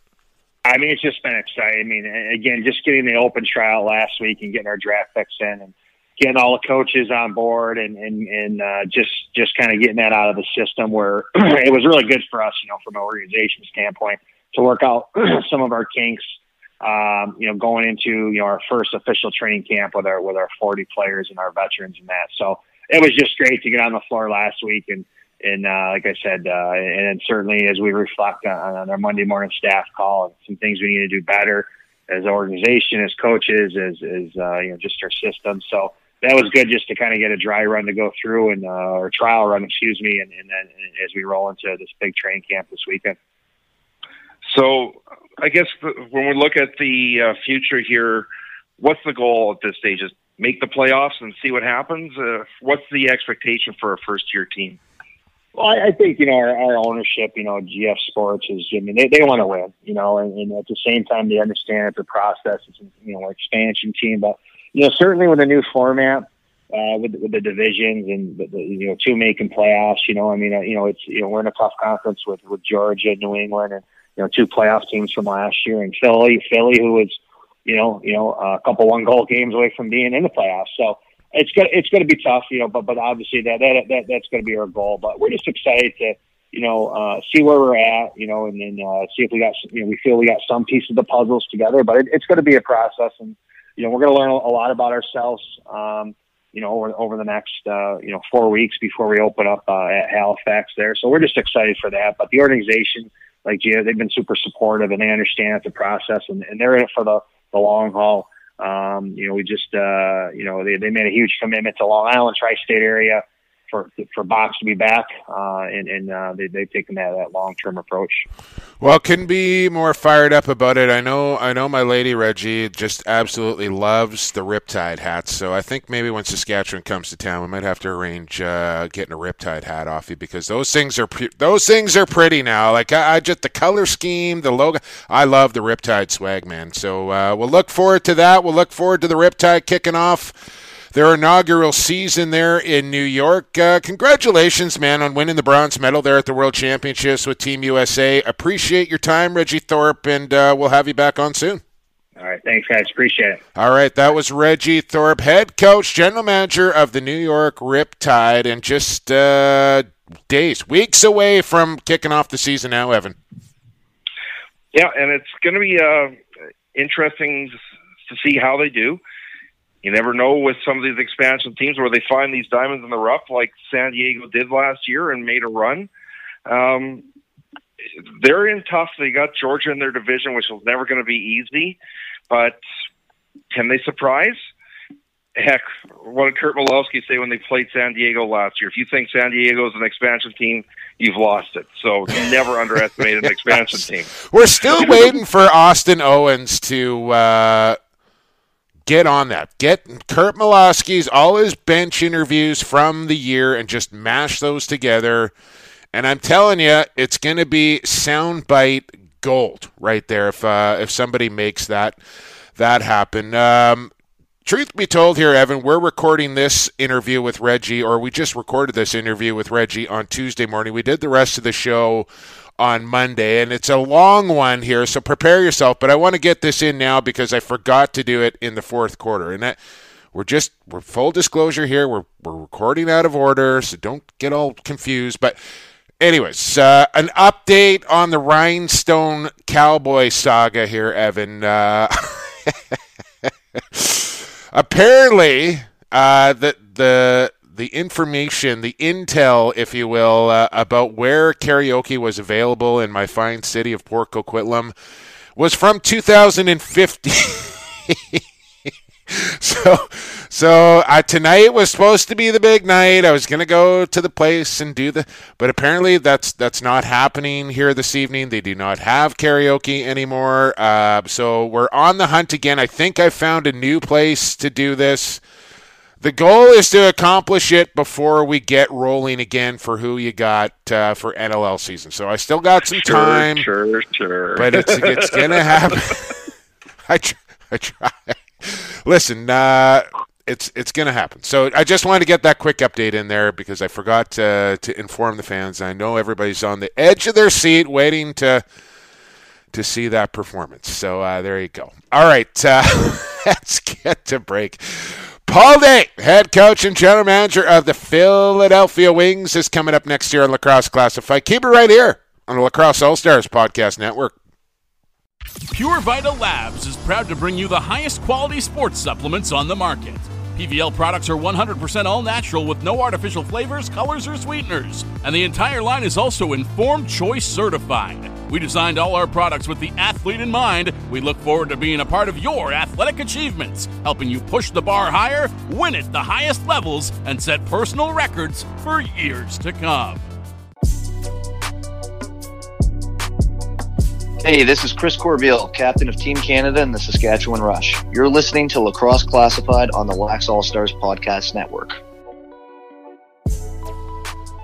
E: I mean, it's just been exciting. I mean, again, just getting the open trial last week and getting our draft picks in and getting all the coaches on board and and and uh, just just kind of getting that out of the system where it was really good for us, you know, from an organization standpoint to work out some of our kinks. Um, you know, going into you know our first official training camp with our with our 40 players and our veterans and that. So it was just great to get on the floor last week and and uh, like I said, uh, and certainly as we reflect on, on, our Monday morning staff call and some things we need to do better as an organization, as coaches, as, as uh, you know, just our system. So that was good just to kind of get a dry run to go through and uh, or trial run, excuse me, and, and then as we roll into this big training camp this weekend.
C: So I guess when we look at the uh, future here, what's the goal at this stage? Is make the playoffs and see what happens. Uh, what's the expectation for a first year team?
E: Well, I, I think you know our, our ownership, you know, GF Sports is. I mean, they they want to win, you know, and, and at the same time they understand the process. It's you know an expansion team, but you know certainly with a new format, uh, with with the divisions and the, the, you know two making playoffs. You know, I mean, uh, you know, it's you know we're in a tough conference with with Georgia, New England, and you know two playoff teams from last year, and Philly, Philly, who was you know you know a couple one goal games away from being in the playoffs. So it's gonna it's gonna be tough, you know. But but obviously that that, that that's gonna be our goal. But we're just excited to you know uh, see where we're at, you know, and then uh, see if we got you know we feel we got some piece of the puzzles together. But it, it's to be a process, and you know we're going to learn a lot about ourselves. Um, you know, over, over the next, uh, you know, four weeks before we open up uh, at Halifax there. So we're just excited for that. But the organization, like Gio, they've been super supportive and they understand the process and, and they're in it for the, the long haul. Um, you know, we just, uh, you know, they, they made a huge commitment to Long Island tri-state area for for Box to be back, uh, and, and uh, they, they've taken that, that long term approach.
B: Well, can be more fired up about it. I know, I know, my lady Reggie just absolutely loves the Riptide hats. So I think maybe when Saskatchewan comes to town, we might have to arrange uh, getting a Riptide hat off you because those things are pre- those things are pretty now. Like I, I, just the color scheme, the logo. I love the Riptide swag, man. So uh, we'll look forward to that. We'll look forward to the Riptide kicking off their inaugural season there in New York. Uh, congratulations, man, on winning the bronze medal there at the World Championships with Team USA. Appreciate your time, Reggie Thorpe, and uh, we'll have you back on soon.
E: All right. Thanks, guys. Appreciate it.
B: All right. That was Reggie Thorpe, head coach, general manager of the New York Riptide, and just uh, days, weeks away from kicking off the season now, Evan.
C: Yeah, and it's going to be uh, interesting to see how they do. You never know with some of these expansion teams where they find these diamonds in the rough, like San Diego did last year and made a run. Um, they're in tough. They got Georgia in their division, which was never going to be easy. But can they surprise? Heck, what did Curt Malawsky say when they played San Diego last year? If you think San Diego is an expansion team, you've lost it. So never underestimate an expansion team.
B: We're still waiting for Austin Owens to uh, get on that. Get Curt Malawsky's all his bench interviews from the year and just mash those together. And I'm telling you, it's going to be soundbite gold right there if uh, if somebody makes that that happen. Um, truth be told here, Evan, we're recording this interview with Reggie, or we just recorded this interview with Reggie on Tuesday morning. We did the rest of the show on Monday, and it's a long one here, so prepare yourself. But I want to get this in now because I forgot to do it in the fourth quarter, and that we're just we're full disclosure here. We're we're recording out of order, so don't get all confused. But anyways, uh, an update on the Rhinestone Cowboy saga here, Evan. Uh, apparently, uh, the the the information, the intel, if you will, uh, about where karaoke was available in my fine city of Port Coquitlam was from 2015. so, so uh, tonight was supposed to be the big night. I was gonna go to the place and do the, but apparently that's that's not happening here this evening. They do not have karaoke anymore. Uh, so we're on the hunt again. I think I found a new place to do this. The goal is to accomplish it before we get rolling again for who you got uh, for NLL season. So I still got some
C: Sure,
B: time,
C: sure, sure.
B: but it's it's gonna happen. I try, I try. Listen, uh, it's it's gonna happen. So I just wanted to get that quick update in there because I forgot to to inform the fans. I know everybody's on the edge of their seat waiting to to see that performance. So uh, there you go. All right, uh, let's get to break. Paul Day, head coach and general manager of the Philadelphia Wings, is coming up next year on Lacrosse Classified. Keep it right here on the Lacrosse All Stars Podcast Network.
F: Pure Vital Labs is proud to bring you the highest quality sports supplements on the market. PVL products are 100% all natural with no artificial flavors, colors, or sweeteners. And the entire line is also Informed Choice certified. We designed all our products with the athlete in mind. We look forward to being a part of your athletic achievements, helping you push the bar higher, win at the highest levels, and set personal records for years to come.
G: Hey, this is Chris Corbeil, captain of Team Canada and the Saskatchewan Rush. You're listening to Lacrosse Classified on the Lax All Stars Podcast Network.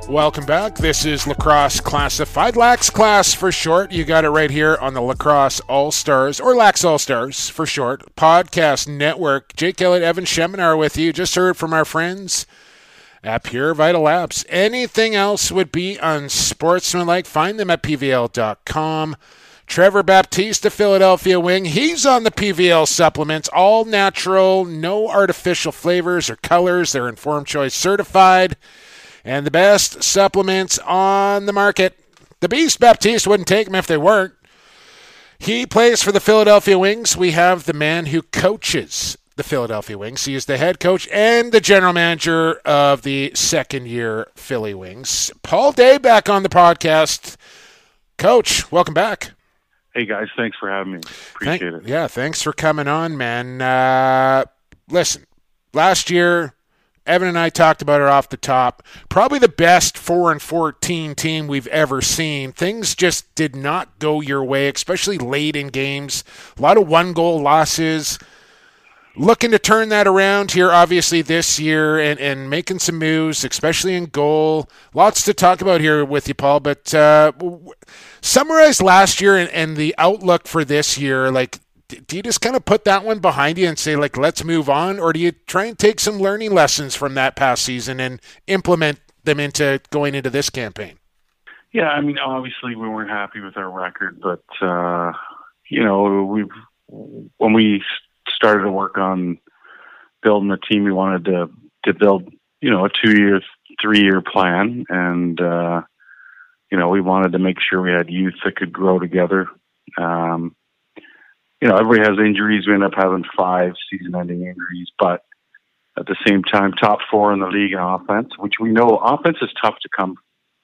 B: Welcome back. This is Lacrosse Classified. Lax Class for short. You got it right here on the Lacrosse All Stars, or Lax All Stars for short, podcast network. Jake Elliott, Evan Schemenauer with you. Just heard from our friends at Pure Vital Labs. Anything else would be unsportsmanlike. Find them at PVL.com. Trevor Baptiste, Philadelphia Wing. He's on the PVL supplements, all natural, no artificial flavors or colors. They're Informed Choice certified. And the best supplements on the market. The Beast Baptiste wouldn't take them if they weren't. He plays for the Philadelphia Wings. We have the man who coaches the Philadelphia Wings. He is the head coach and the general manager of the second year Philly Wings. Paul Day back on the podcast. Coach, welcome back.
H: Hey guys, thanks for having me. Appreciate
B: Thank-
H: it.
B: Yeah, thanks for coming on, man. Uh, listen, last year, Evan and I talked about it off the top. Probably the best four and fourteen team we've ever seen. Things just did not go your way, especially late in games. A lot of one goal losses. Looking to turn that around here, obviously, this year and, and making some moves, especially in goal. Lots to talk about here with you, Paul. But uh, summarize last year and, and the outlook for this year. Like, do you just kind of put that one behind you and say, like, let's move on? Or do you try and take some learning lessons from that past season and implement them into going into this campaign?
H: Yeah, I mean, obviously we weren't happy with our record, but uh, you know, we've when we started to work on building the team, we wanted to to build, you know, a two year, three year plan, and uh, you know, we wanted to make sure we had youth that could grow together. Um, you know, everybody has injuries. We end up having five season-ending injuries, but at the same time, top four in the league in offense, which we know offense is tough to come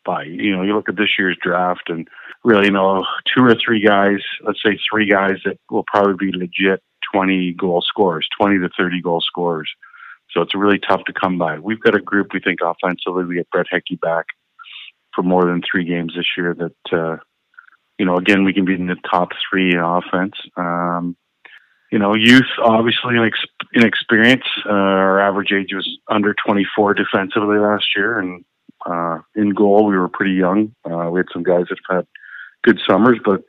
H: by. You know, you look at this year's draft, and really, you know, two or three guys, let's say three guys that will probably be legit 20 goal scorers, 20 to 30 goal scorers. So it's really tough to come by. We've got a group we think offensively. We get Brett Hickey back for more than three games this year. That uh, you know, again, we can be in the top three in offense. Um, you know, youth, obviously, inexperience. Uh, our average age was under 24 defensively last year, and uh, in goal, we were pretty young. Uh, we had some guys that have had good summers, but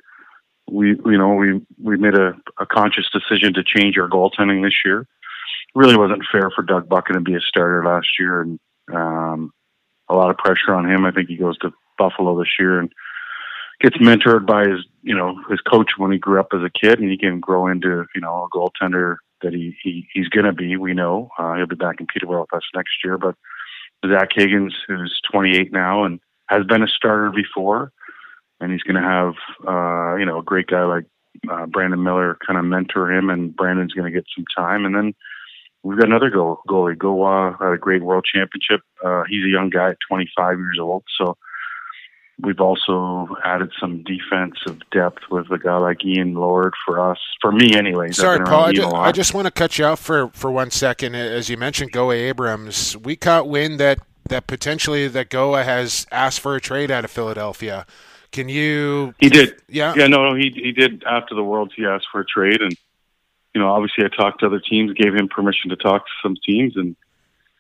H: we, you know, we we made a, a conscious decision to change our goaltending this year. Really wasn't fair for Doug Buchan to be a starter last year, and um, a lot of pressure on him. I think he goes to Buffalo this year and gets mentored by his you know his coach when he grew up as a kid, and he can grow into you know a goaltender that he, he he's going to be. We know uh, he'll be back in Peterborough with us next year. But Zach Higgins, who's 28 now and has been a starter before, and he's going to have uh, you know a great guy like uh, Brandon Miller kind of mentor him, and Brandon's going to get some time, and then. We've got another goal, goalie. Goa had a great world championship. Uh, he's a young guy at 25 years old. So We've also added some defensive depth with a guy like Ian Llord for us, for me anyway.
B: Sorry, Paul. I just, I just, want to cut you off for, for one second. As you mentioned, Goa Abrams, we caught wind that, that potentially that Goa has asked for a trade out of Philadelphia. Can you?
H: He did.
B: Yeah.
H: Yeah. No. No. He he did after the Worlds. He asked for a trade, and you know, obviously, I talked to other teams, gave him permission to talk to some teams, and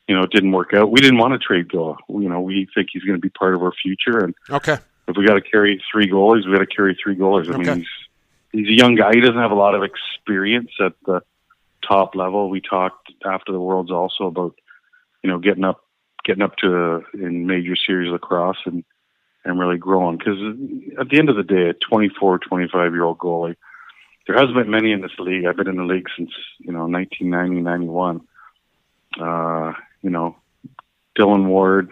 H: you know, it didn't work out. We didn't want to trade Goa. You know, we think he's going to be part of our future. And
B: okay,
H: if we got to carry three goalies, we got to carry three goalies. I okay. mean, he's he's a young guy. He doesn't have a lot of experience at the top level. We talked after the Worlds also about you know getting up getting up to in major series lacrosse and and really growing because at the end of the day, a 24, 25 year old goalie. There hasn't been many in this league. I've been in the league since you know 1990, 91. Uh, you know, Dillon Ward,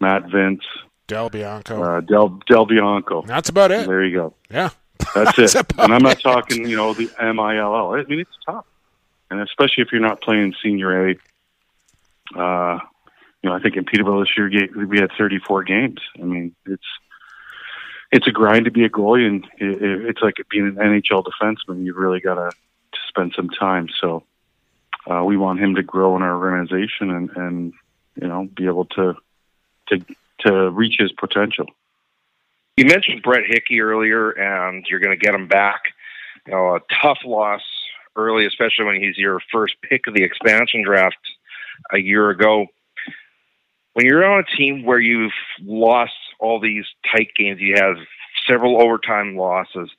H: Matt Vinc,
B: Del Bianco,
H: uh, Del Del Bianco.
B: That's about it.
H: There you go.
B: Yeah,
H: that's, that's it. And I'm not talking, you know, the M I L L. I mean, it's tough, and especially if you're not playing senior A. Uh, you know, I think in Peterborough this year we had 34 games. I mean, it's it's a grind to be a goalie, and it's like being an NHL defenseman. You've really got to spend some time. So uh, we want him to grow in our organization and, and you know be able to to to reach his potential.
C: You mentioned Brett Hickey earlier, and you're going to get him back. You know, a tough loss early, especially when he's your first pick of the expansion draft a year ago. When you're on a team where you've lost all these tight games, you have several overtime losses.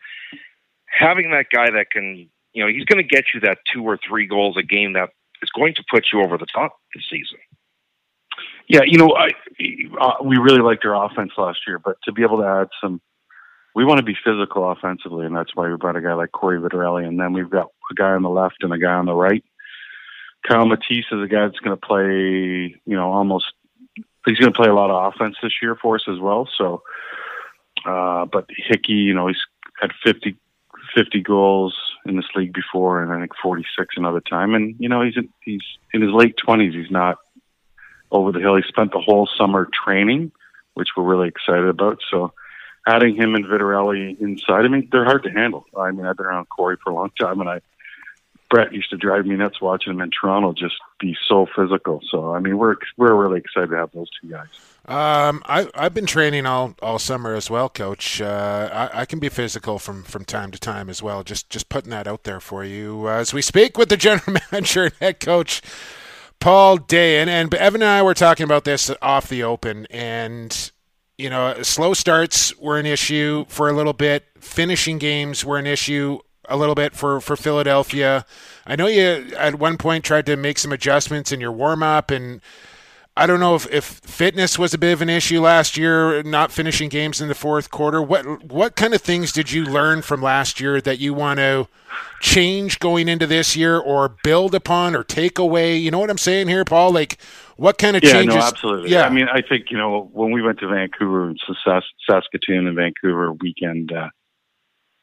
C: Having that guy that can you know, he's going to get you that two or three goals a game that is going to put you over the top this season.
H: Yeah, you know, I uh, we really liked our offense last year, but to be able to add some, we want to be physical offensively, and that's why we brought a guy like Corey Vitarelli, and then we've got a guy on the left and a guy on the right. Kiel Matisz is a guy that's going to play, you know, almost. He's going to play a lot of offense this year for us as well. So, uh, but Hickey, you know, he's had 50, 50 goals in this league before, and I think 46 another time. And you know, he's in, he's in his late 20s. He's not over the hill. He spent the whole summer training, which we're really excited about. So, adding him and Vitarelli inside, I mean, they're hard to handle. I mean, I've been around Corey for a long time, and I Brett used to drive me nuts watching him in Toronto just be so physical. So I mean, we're we're really excited to have those two guys.
B: Um, I, I've been training all, all summer as well, Coach. Uh, I, I can be physical from, from time to time as well. Just just putting that out there for you uh, as we speak with the general manager and head coach Paul Day. And, and Evan and I were talking about this off the open, and you know, slow starts were an issue for a little bit. Finishing games were an issue a little bit for, for Philadelphia. I know you at one point tried to make some adjustments in your warm up and I don't know if, if fitness was a bit of an issue last year, not finishing games in the fourth quarter. What what kind of things did you learn from last year that you want to change going into this year, or build upon, or take away? You know what I'm saying here, Paul? Like, what kind of
H: yeah,
B: changes?
H: no, absolutely. Yeah, I mean, I think you know when we went to Vancouver, Saskatoon, and Vancouver weekend, uh,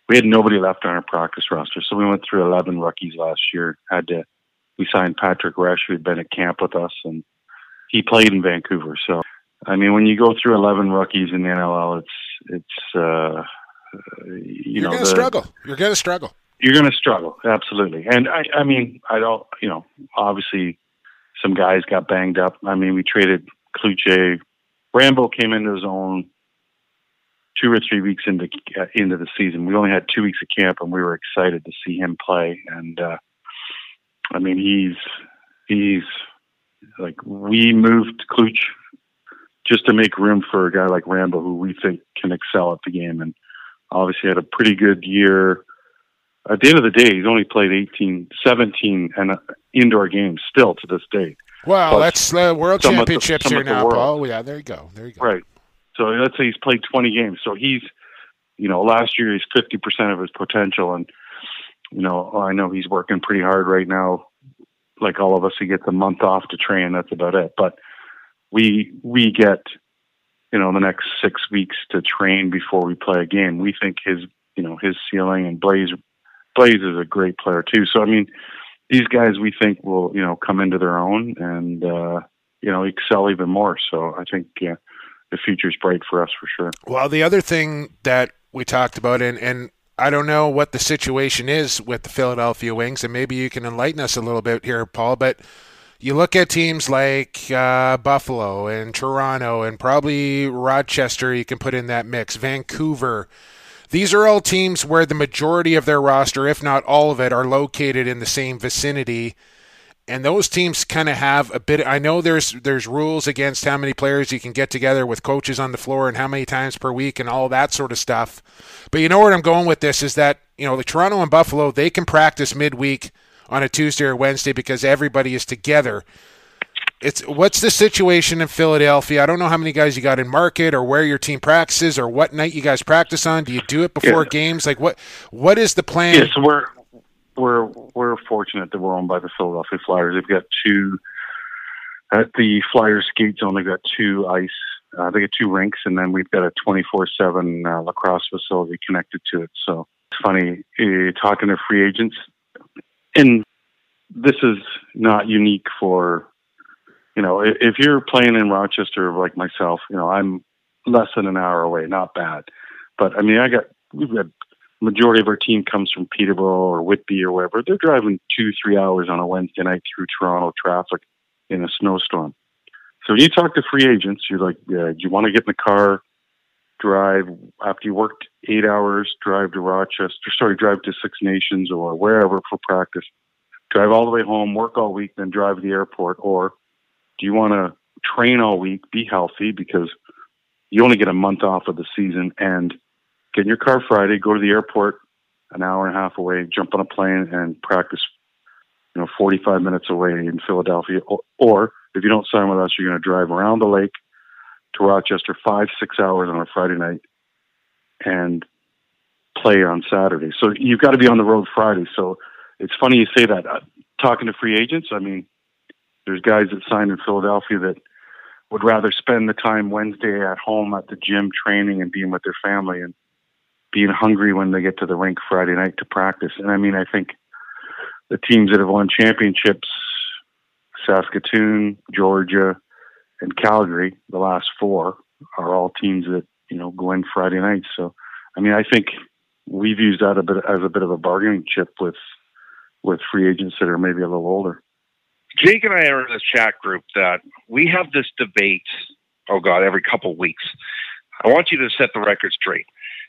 H: we had nobody left on our practice roster, so we went through 11 rookies last year. Had to we signed Patrick Resch, who had been at camp with us, and he played in Vancouver. So, I mean, when you go through 11 rookies in the NLL, it's, it's, uh, uh, you
B: You're
H: know,
B: going to struggle. You're going to struggle.
H: you're going to struggle absolutely and i i mean i don't you know obviously some guys got banged up i mean we traded Kluche. rambo came into his own two or three weeks into uh, into the season we only had two weeks of camp and we were excited to see him play and uh i mean he's he's like we moved Kluch just to make room for a guy like rambo who we think can excel at the game and obviously had a pretty good year at the end of the day, he's only played 18, 17 and uh, indoor games still to this day.
B: Well,
H: Plus
B: that's uh, World
H: the-
B: Championships here now. Paul. Yeah, there you go. There you go.
H: Right. So let's say he's played 20 games. So he's, you know, last year he's 50% of his potential. And, you know, I know he's working pretty hard right now. Like all of us, he gets a month off to train. That's about it. But we, we get, you know, the next six weeks to train before we play a game. We think his, you know, his ceiling and Blaze, Blaze is a great player too. So, I mean, these guys we think will, you know, come into their own and, uh, you know, excel even more. So I think, yeah, the future's bright for us for sure.
B: Well, the other thing that we talked about, and, and I don't know what the situation is with the Philadelphia Wings, and maybe you can enlighten us a little bit here, Paul, but you look at teams like uh, Buffalo and Toronto and probably Rochester, you can put in that mix, Vancouver. These are all teams where the majority of their roster, if not all of it, are located in the same vicinity and those teams kind of have a bit I know there's there's rules against how many players you can get together with coaches on the floor and how many times per week and all that sort of stuff. But you know where I'm going with this is that, you know, the Toronto and Buffalo, they can practice midweek on a Tuesday or Wednesday because everybody is together. It's what's the situation in Philadelphia? I don't know how many guys you got in market or where your team practices or what night you guys practice on. Do you do it before
H: Yeah.
B: games? Like what what is the plan?
H: Yeah, so we're we're we're fortunate that we're owned by the Philadelphia Flyers. They've got two at the Flyers skate zone. They've got two ice. Uh, they got two rinks, and then we've got a twenty four seven lacrosse facility connected to it. So it's funny uh, talking to free agents, and this is not unique for you know i- if you're playing in Rochester like myself. You know I'm less than an hour away, not bad. But I mean, I got we've got majority of our team comes from Peterborough or Whitby or wherever. They're driving two, three hours on a Wednesday night through Toronto traffic in a snowstorm. So you talk to free agents, you're like, yeah, do you want to get in the car, drive after you worked eight hours, drive to Rochester, sorry, drive to Six Nations or wherever for practice, drive all the way home, work all week, then drive to the airport, or do you want to train all week, be healthy because you only get a month off of the season and get in your car Friday, go to the airport an hour and a half away, jump on a plane and practice, you know, 45 minutes away in Philadelphia. Or, or if you don't sign with us, you're going to drive around the lake to Rochester five, six hours on a Friday night and play on Saturday. So you've got to be on the road Friday. So it's funny you say that. Uh, talking to free agents, I mean, there's guys that sign in Philadelphia that would rather spend the time Wednesday at home at the gym training and being with their family and being hungry when they get to the rink Friday night to practice. And I mean, I think the teams that have won championships, Saskatoon, Georgia, and Calgary, the last four, are all teams that, you know, go in Friday nights. So, I mean, I think we've used that a bit as a bit of a bargaining chip with with free agents that are maybe a little older.
C: Jake and I are in this chat group that we have this debate. Oh God, every couple of weeks. I want you to set the record straight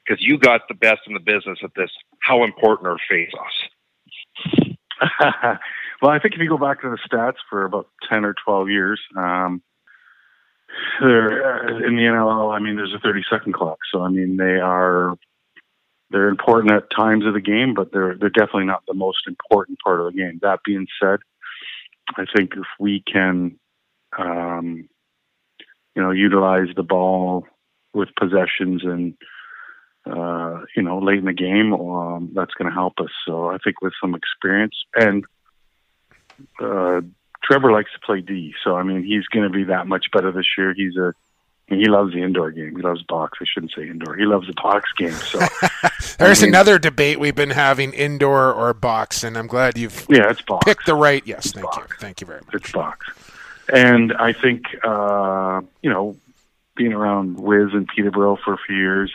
C: because you got the best in the business at this. How important are face-offs?
H: well, I think if you go back to the stats for about ten or twelve years, um, they're uh, in the NLL. I mean, there's a thirty-second clock, so I mean they are they're important at times of the game, but they're they're definitely not the most important part of the game. That being said, I think if we can, um, you know, utilize the ball with possessions and uh, you know late in the game, um, that's going to help us. So I think with some experience and uh, Trevor likes to play D, so I mean he's going to be that much better this year. He's a he loves the indoor game. He loves box. I shouldn't say indoor. He loves the box game. So
B: There's
H: I mean-
B: another debate we've been having indoor or box, and I'm glad you've
H: yeah, it's box.
B: picked the right. Yes, thank you. Thank you very much.
H: It's box. And I think, uh, you know, being around Wiz and Peterborough for a few years,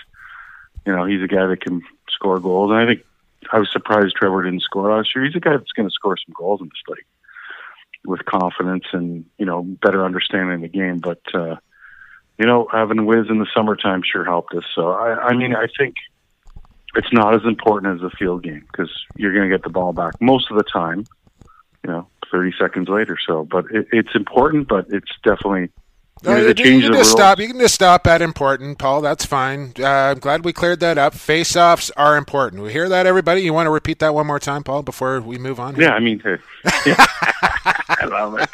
H: You know, he's a guy that can score goals, and I think I was surprised Trevor didn't score last year. He's a guy that's going to score some goals in this league with confidence and you know better understanding the game. But uh, you know, having Wiz in the summertime sure helped us. So I, I mean, I think it's not as important as the field game because you're going to get the ball back most of the time. You know, 30 seconds later. So, but it, it's important, but it's definitely
B: no, you, you, can just stop. You can just stop at important, Paul. That's fine. Uh, I'm glad we cleared that up. Face-offs are important. We hear that, everybody. You want to repeat that one more time, Paul, before we move on?
H: Here? Yeah, I mean, yeah. I love it.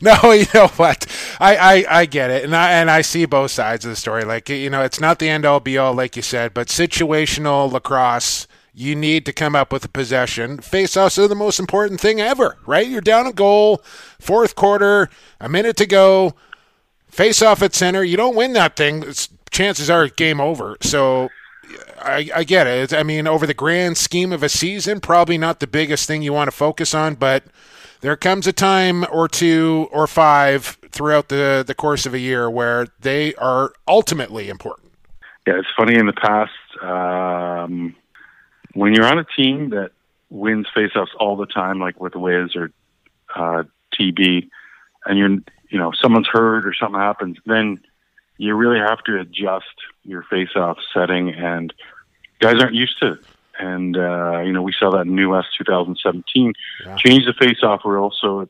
B: no, you know what? I, I, I get it, and I and I see both sides of the story. Like you know, it's not the end all be all, like you said, but situational lacrosse you need to come up with a possession. Face-offs are the most important thing ever, right? You're down a goal, fourth quarter, a minute to go, face-off at center. You don't win that thing, chances are game over. So I, I get it. I mean, over the grand scheme of a season, probably not the biggest thing you want to focus on, but there comes a time or two or five throughout the, the course of a year where they are ultimately important.
H: Yeah, it's funny in the past. Um, when you're on a team that wins faceoffs all the time, like with Wiz or uh, TB, and you're you know someone's hurt or something happens, then you really have to adjust your faceoff setting, and guys aren't used to. It. And uh, you know we saw that in New West 2017, yeah. change the faceoff rule. So, it,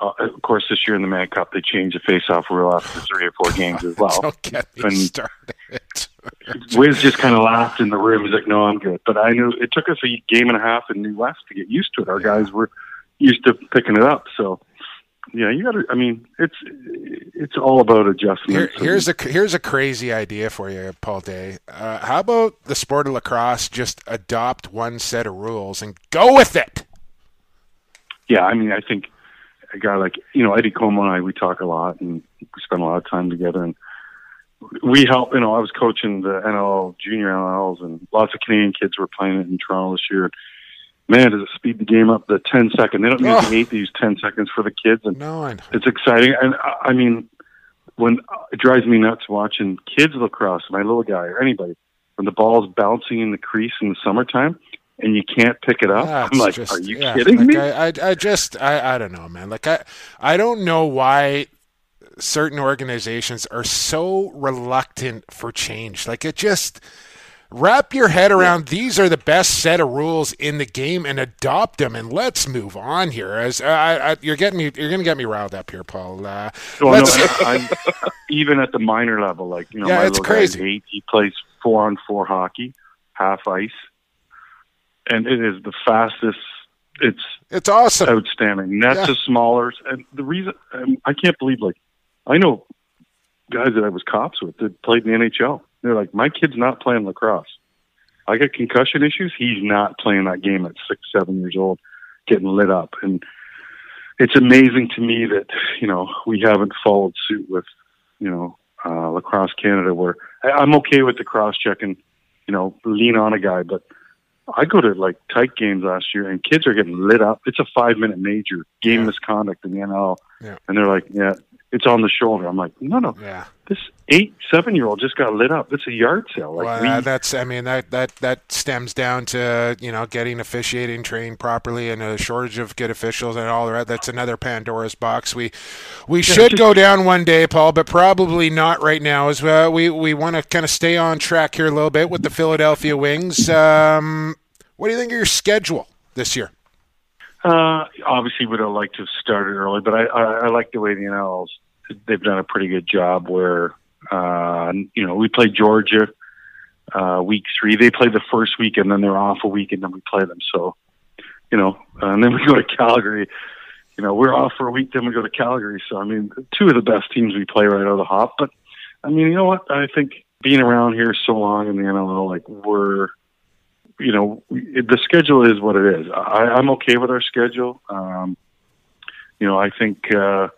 H: uh, of course, this year in the Mann Cup they changed the face-off rule after three or four games as well.
B: Don't get me and, started.
H: Wiz just kind of laughed in the room. He's like, "No, I'm good." But I knew it took us a game and a half in New West to get used to it. Our guys were used to picking it up, so yeah, you got to. I mean, it's it's all about adjustment.
B: Here, here's a here's a crazy idea for you, Paul Day. Uh, how about the sport of lacrosse just adopt one set of rules and go with it?
H: Yeah, I mean, I think a guy like you know Eddie Como and I we talk a lot and we spend a lot of time together and we help. You know, I was coaching the NL junior NLs, and lots of Canadian kids were playing it in Toronto this year. Man, does it speed the game up the 10 second. They don't oh. usually need these 10 seconds for the kids. And
B: no,
H: it's exciting. And I mean, when it drives me nuts watching kids lacrosse, my little guy or anybody, when the ball's bouncing in the crease in the summertime and you can't pick it up. That's I'm like, just, are you yeah, kidding
B: like
H: me?
B: I, I, I just, I, I don't know, man. Like, I, I don't know why certain organizations are so reluctant for change. Like it just wrap your head around these are the best set of rules in the game and adopt them and let's move on here as uh, you're getting me you're going to get me riled up here paul uh,
H: well, no, I'm, even at the minor level like you know
B: yeah,
H: my
B: it's crazy.
H: eight he plays four on four hockey half ice and it is the fastest it's
B: it's awesome
H: outstanding that's yeah. a smaller and the reason um, i can't believe like I know guys that I was cops with that played in the NHL. They're like, my kid's not playing lacrosse. I got concussion issues. He's not playing that game at six, seven years old, getting lit up. And it's amazing to me that, you know, we haven't followed suit with, you know, uh, Lacrosse Canada where I, I'm okay with the cross checking, you know, lean on a guy, but I go to like tight games last year and kids are getting lit up. It's a five minute major game yeah. misconduct in the NL. Yeah. And they're like, yeah, it's on the shoulder. I'm like, no, no.
B: Yeah.
H: This eight, seven year old just got lit up. It's a yard sale. Like
B: well, we, that's, I mean, that, that, that stems down to, you know, getting officiating trained properly and a shortage of good officials and all that. That's another Pandora's box. We, we yeah, should just, go down one day, Paul, but probably not right now as well. We, we want to kind of stay on track here a little bit with the Philadelphia Wings. Um, what do you think of your schedule this year?
H: Uh, obviously, would have liked to have started early, but I, I, I like the way the NLs they've done a pretty good job. Where uh, you know we played Georgia uh, week three. They play the first week, and then they're off a week, and then we play them. So you know, and then we go to Calgary. You know, we're off for a week, then we go to Calgary. So I mean, two of the best teams we play right out of the hop. But I mean, you know what? I think being around here so long in the NLL, like we're you know, the schedule is what it is. I, I'm okay with our schedule. Um, you know, I think, uh,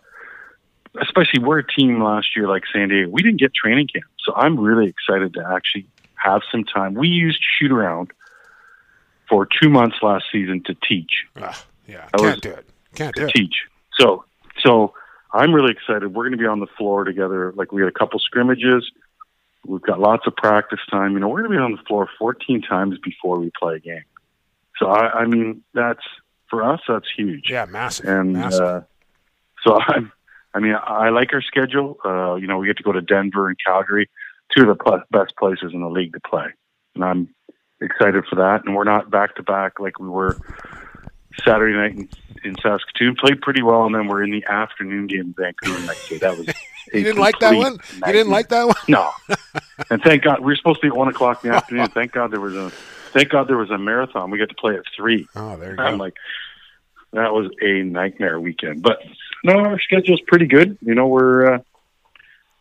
H: especially we're a team last year like San Diego, we didn't get training camp. So I'm really excited to actually have some time. We used shoot around for two months last season to teach.
B: Uh, yeah, I can't do it. Can't
H: do
B: it.
H: Teach. So, so I'm really excited. We're going to be on the floor together. Like we had a couple scrimmages. We've got lots of practice time. You know, we're going to be on the floor 14 times before we play a game. So I, I mean, that's for us. That's huge.
B: Yeah, massive.
H: And
B: massive.
H: Uh, so I'm. I mean, I like our schedule. Uh, you know, we get to go to Denver and Calgary, two of the pl- best places in the league to play, and I'm excited for that. And we're not back to back like we were Saturday night in, in Saskatoon. Played pretty well, and then we're in the afternoon game in Vancouver next day. That was
B: you didn't like that one.
H: nightmare.
B: You didn't like that one.
H: No. and thank God we were supposed to be at one o'clock in the afternoon. Thank God there was a thank God there was a marathon. We got to play at three.
B: Oh, there you
H: I'm
B: go.
H: like, that was a nightmare weekend. But no, our schedule's pretty good. You know, we're uh,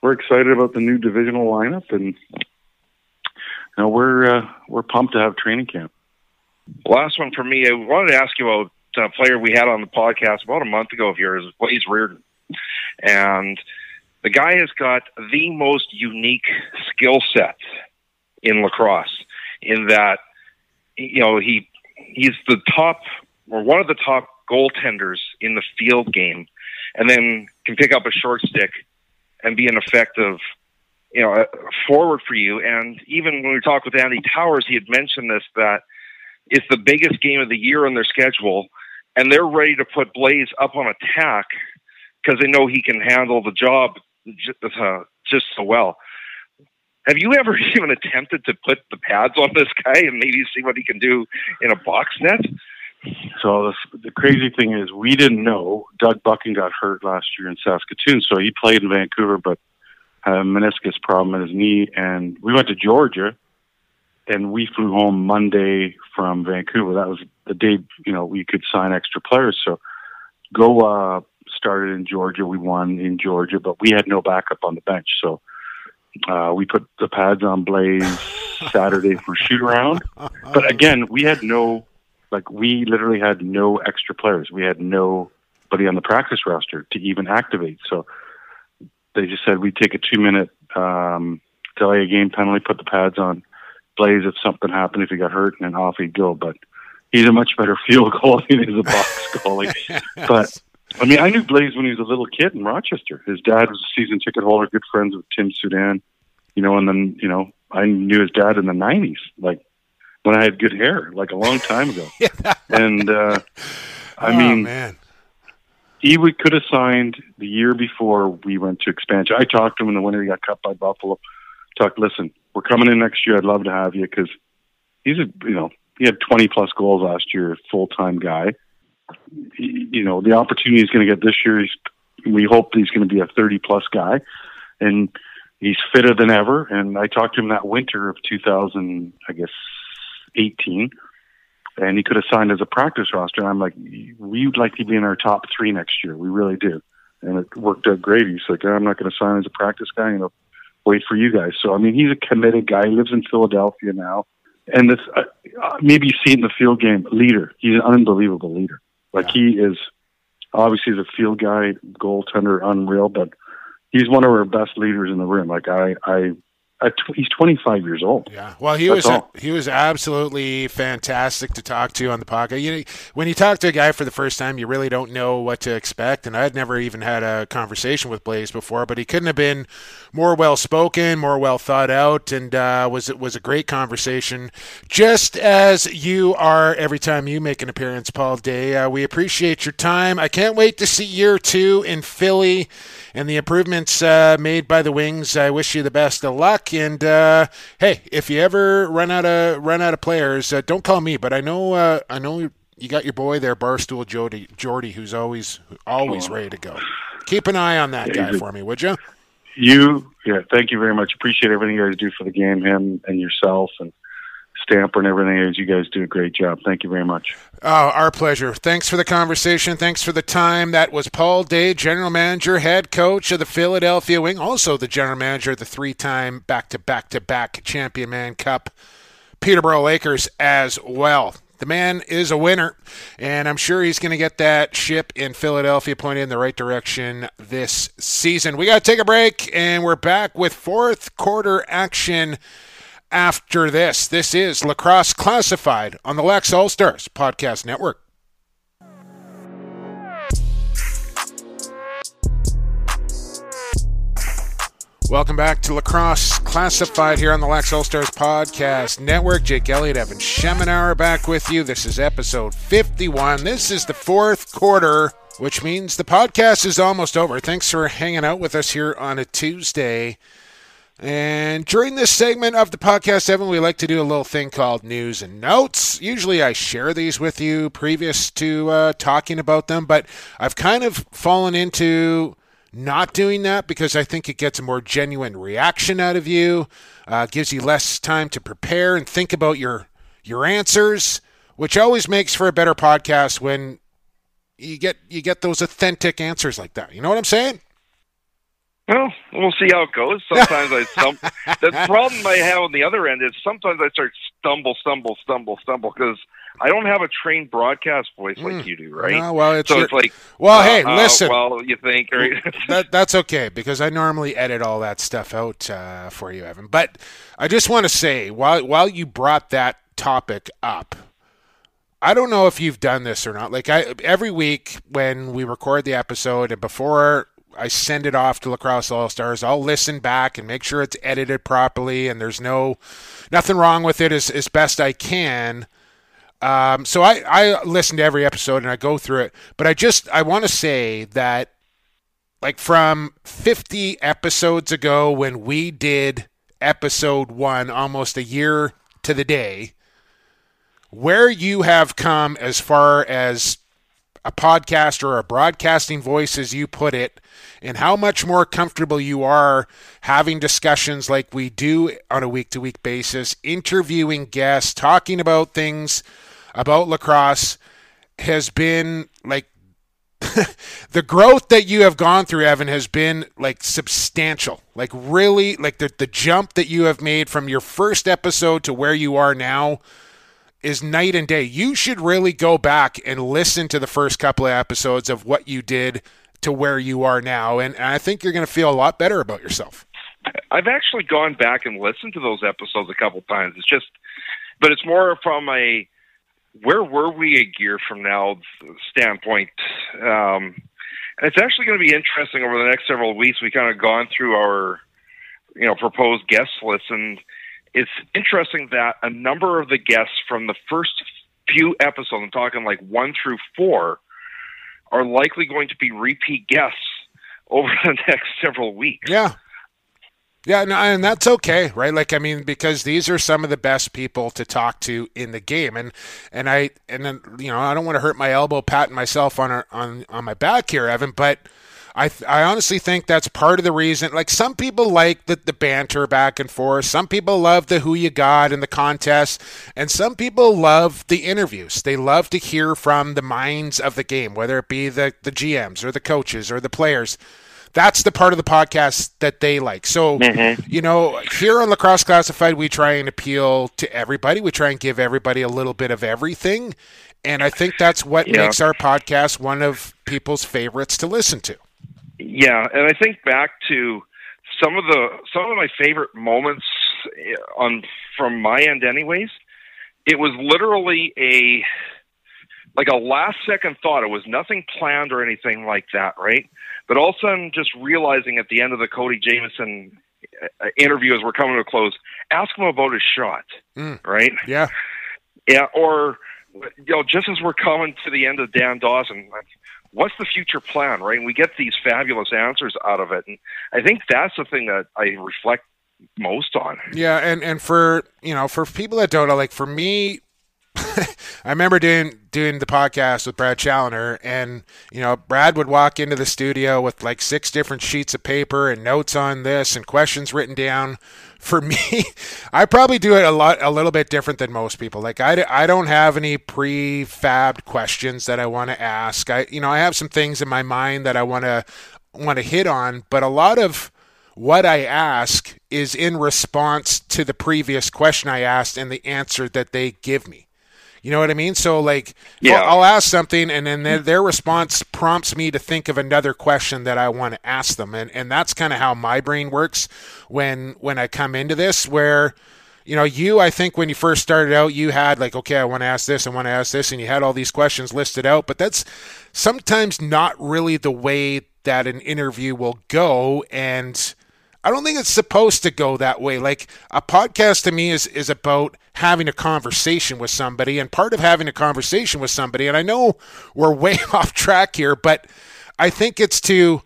H: we're excited about the new divisional lineup, and you know, we're uh, we're pumped to have training camp.
C: Last one for me. I wanted to ask you about a player we had on the podcast about a month ago of yours, Blaze Riorden. And the guy has got the most unique skill set in lacrosse in that, you know, he he's the top or one of the top goaltenders in the field game and then can pick up a short stick and be an effective you know, forward for you. And even when we talked with Andy Towers, he had mentioned this that it's the biggest game of the year on their schedule, and they're ready to put Blaze up on attack because they know he can handle the job just, uh, just so well. Have you ever even attempted to put the pads on this guy and maybe see what he can do in a box net?
H: So the, the crazy thing is, we didn't know Doug Buchan got hurt last year in Saskatoon, so he played in Vancouver, but had a meniscus problem in his knee, and we went to Georgia, and we flew home Monday from Vancouver. That was the day you know we could sign extra players. So go uh, started in Georgia. We won in Georgia, but we had no backup on the bench, so uh, we put the pads on Blaze Saturday for shoot around. But again, we had no like we literally had no extra players. We had nobody on the practice roster to even activate. So they just said we'd take a two minute um, delay a game penalty, put the pads on Blaze if something happened, if he got hurt, and then off he'd go. But he's a much better field goalie than he's a box goalie. But I mean, I knew Blaze when he was a little kid in Rochester. His dad was a season ticket holder, good friends with Tim Soudan, you know, and then, you know, I knew his dad in the 90s, like when I had good hair, like a long time ago. and, uh, I
B: oh,
H: mean,
B: man.
H: he would, could have signed the year before we went to expansion. I talked to him in the winter. He got cut by Buffalo. Talked, listen, we're coming in next year. I'd love to have you because he's a, you know, he had 20 plus goals last year, full time guy. He- You know, the opportunity he's going to get this year, he's, we hope he's going to be a 30 plus guy. And he's fitter than ever. And I talked to him that winter of 2000, I guess, 18 and he could have signed as a practice roster. And I'm like, we'd like to be in our top three next year. We really do. And it worked out great. He's like, I'm not going to sign as a practice guy. You know, wait for you guys. So I mean, he's a committed guy. He lives in Philadelphia now, and this uh, uh, maybe you see in the field game leader. He's an unbelievable leader. Like he is obviously the field guy, goaltender, unreal, but he's one of our best leaders in the room. Like I, I, tw- he's 25 years old.
B: Yeah, well, he
H: That's
B: was
H: all.
B: he was absolutely fantastic to talk to on the podcast. You know, when you talk to a guy for the first time, you really don't know what to expect. And I'd never even had a conversation with Blaze before, but he couldn't have been more well spoken, more well thought out, and uh, was it was a great conversation. Just as you are every time you make an appearance, Paul Day. Uh, we appreciate your time. I can't wait to see year two in Philly and the improvements uh, made by the Wings. I wish you the best of luck. And uh, hey, if you ever run out of run out of players, uh, don't call me. But I know uh, I know you got your boy there, Barstool Jody Jordy, who's always always ready to go. Keep an eye on that
H: Yeah,
B: guy for me, would you?
H: You, yeah, thank you very much. Appreciate everything you guys do for the game, him and yourself and Stamper and everything. You guys do a great job. Thank you very much.
B: Oh, our pleasure. Thanks for the conversation. Thanks for the time. That was Paul Day, general manager, head coach of the Philadelphia Wing, also the general manager of the three-time back-to-back-to-back Champion Mann Cup Peterborough Lakers as well. The man is a winner, and I'm sure he's going to get that ship in Philadelphia pointed in the right direction this season. We got to take a break, and we're back with fourth quarter action after this. This is Lacrosse Classified on the Lax All Stars Podcast Network. Welcome back to Lacrosse Classified here on the Lax All Stars Podcast Network. Jake Elliott, Evan Schemenauer back with you. This is episode 51. This is the fourth quarter, which means the podcast is almost over. Thanks for hanging out with us here on a Tuesday. And during this segment of the podcast, Evan, we like to do a little thing called news and notes. Usually I share these with you previous to uh, talking about them, but I've kind of fallen into not doing that because I think it gets a more genuine reaction out of you, uh, gives you less time to prepare and think about your your answers, which always makes for a better podcast when you get you get those authentic answers like that. You know what I'm saying?
C: Well, we'll see how it goes. Sometimes I stumble. the problem I have on the other end is sometimes I start stumble, stumble, stumble, stumble because I don't have a trained broadcast voice like mm. you do, right?
B: No, well, it's
C: so
B: your,
C: it's like,
B: well, uh, hey, listen.
C: Uh, well, you think right?
B: that that's okay because I normally edit all that stuff out uh, for you, Evan. But I just want to say, while while you brought that topic up, I don't know if you've done this or not. Like I every week when we record the episode and before I send it off to Lacrosse All Stars. I'll listen back and make sure it's edited properly and there's no nothing wrong with it as, as best I can. Um, so I, I listen to every episode and I go through it, but I just I want to say that like from 50 episodes ago when we did episode one almost a year to the day, where you have come as far as a podcast or a broadcasting voice, as you put it, and how much more comfortable you are having discussions like we do on a week to week basis, interviewing guests, talking about things about lacrosse has been like the growth that you have gone through, Evan, has been like substantial. Like really, like the the jump that you have made from your first episode to where you are now is night and day. You should really go back and listen to the first couple of episodes of what you did to where you are now, and, and I think you're going to feel a lot better about yourself.
C: I've actually gone back and listened to those episodes a couple times. It's just, but it's more from a where were we a year from now standpoint. Um, it's actually going to be interesting over the next several weeks. We kind of gone through our, you know, proposed guest list, and it's interesting that a number of the guests from the first few episodes, I'm talking like one through four, are likely going to be repeat guests over the next several weeks.
B: Yeah. Yeah, and that's okay, right? Like, I mean, because these are some of the best people to talk to in the game, and and I and then you know I don't want to hurt my elbow patting myself on our, on on my back here, Evan, but I I honestly think that's part of the reason. Like, some people like the the banter back and forth, some people love the who you got and the contest, and some people love the interviews. They love to hear from the minds of the game, whether it be the the GMs or the coaches or the players that's the part of the podcast that they like. So, mm-hmm. you know, here on Lacrosse Classified, we try and appeal to everybody. We try and give everybody a little bit of everything. And I think that's what yeah. makes our podcast one of people's favorites to listen to.
C: Yeah, and I think back to some of the some of my favorite moments eh, on from my end anyways. It was literally a like a last second thought. It was nothing planned or anything like that, right? But all of a sudden, just realizing at the end of the Cody Jamieson uh, interview as we're coming to a close, ask him about his shot, mm. right?
B: Yeah,
C: yeah. Or you know, just as we're coming to the end of Dan Dawson, what's the future plan, right? And we get these fabulous answers out of it, and I think that's the thing that I reflect most on.
B: Yeah, and and for you know, for people that don't know, like for me, I remember doing doing the podcast with Brad Challoner, and you know, Brad would walk into the studio with like six different sheets of paper and notes on this and questions written down. For me, I probably do it a lot, a little bit different than most people. Like I, I don't have any prefabbed questions that I want to ask. I, you know, I have some things in my mind that I want to want to hit on, but a lot of what I ask is in response to the previous question I asked and the answer that they give me. You know what I mean? So like, yeah. I'll, I'll ask something, and then their, their response prompts me to think of another question that I want to ask them, and and that's kind of how my brain works when when I come into this. Where, you know, you I think when you first started out, you had like, okay, I want to ask this, I want to ask this, and you had all these questions listed out, but that's sometimes not really the way that an interview will go, and I don't think it's supposed to go that way. Like a podcast to me is is about having a conversation with somebody, and part of having a conversation with somebody. And I know we're way off track here, but I think it's to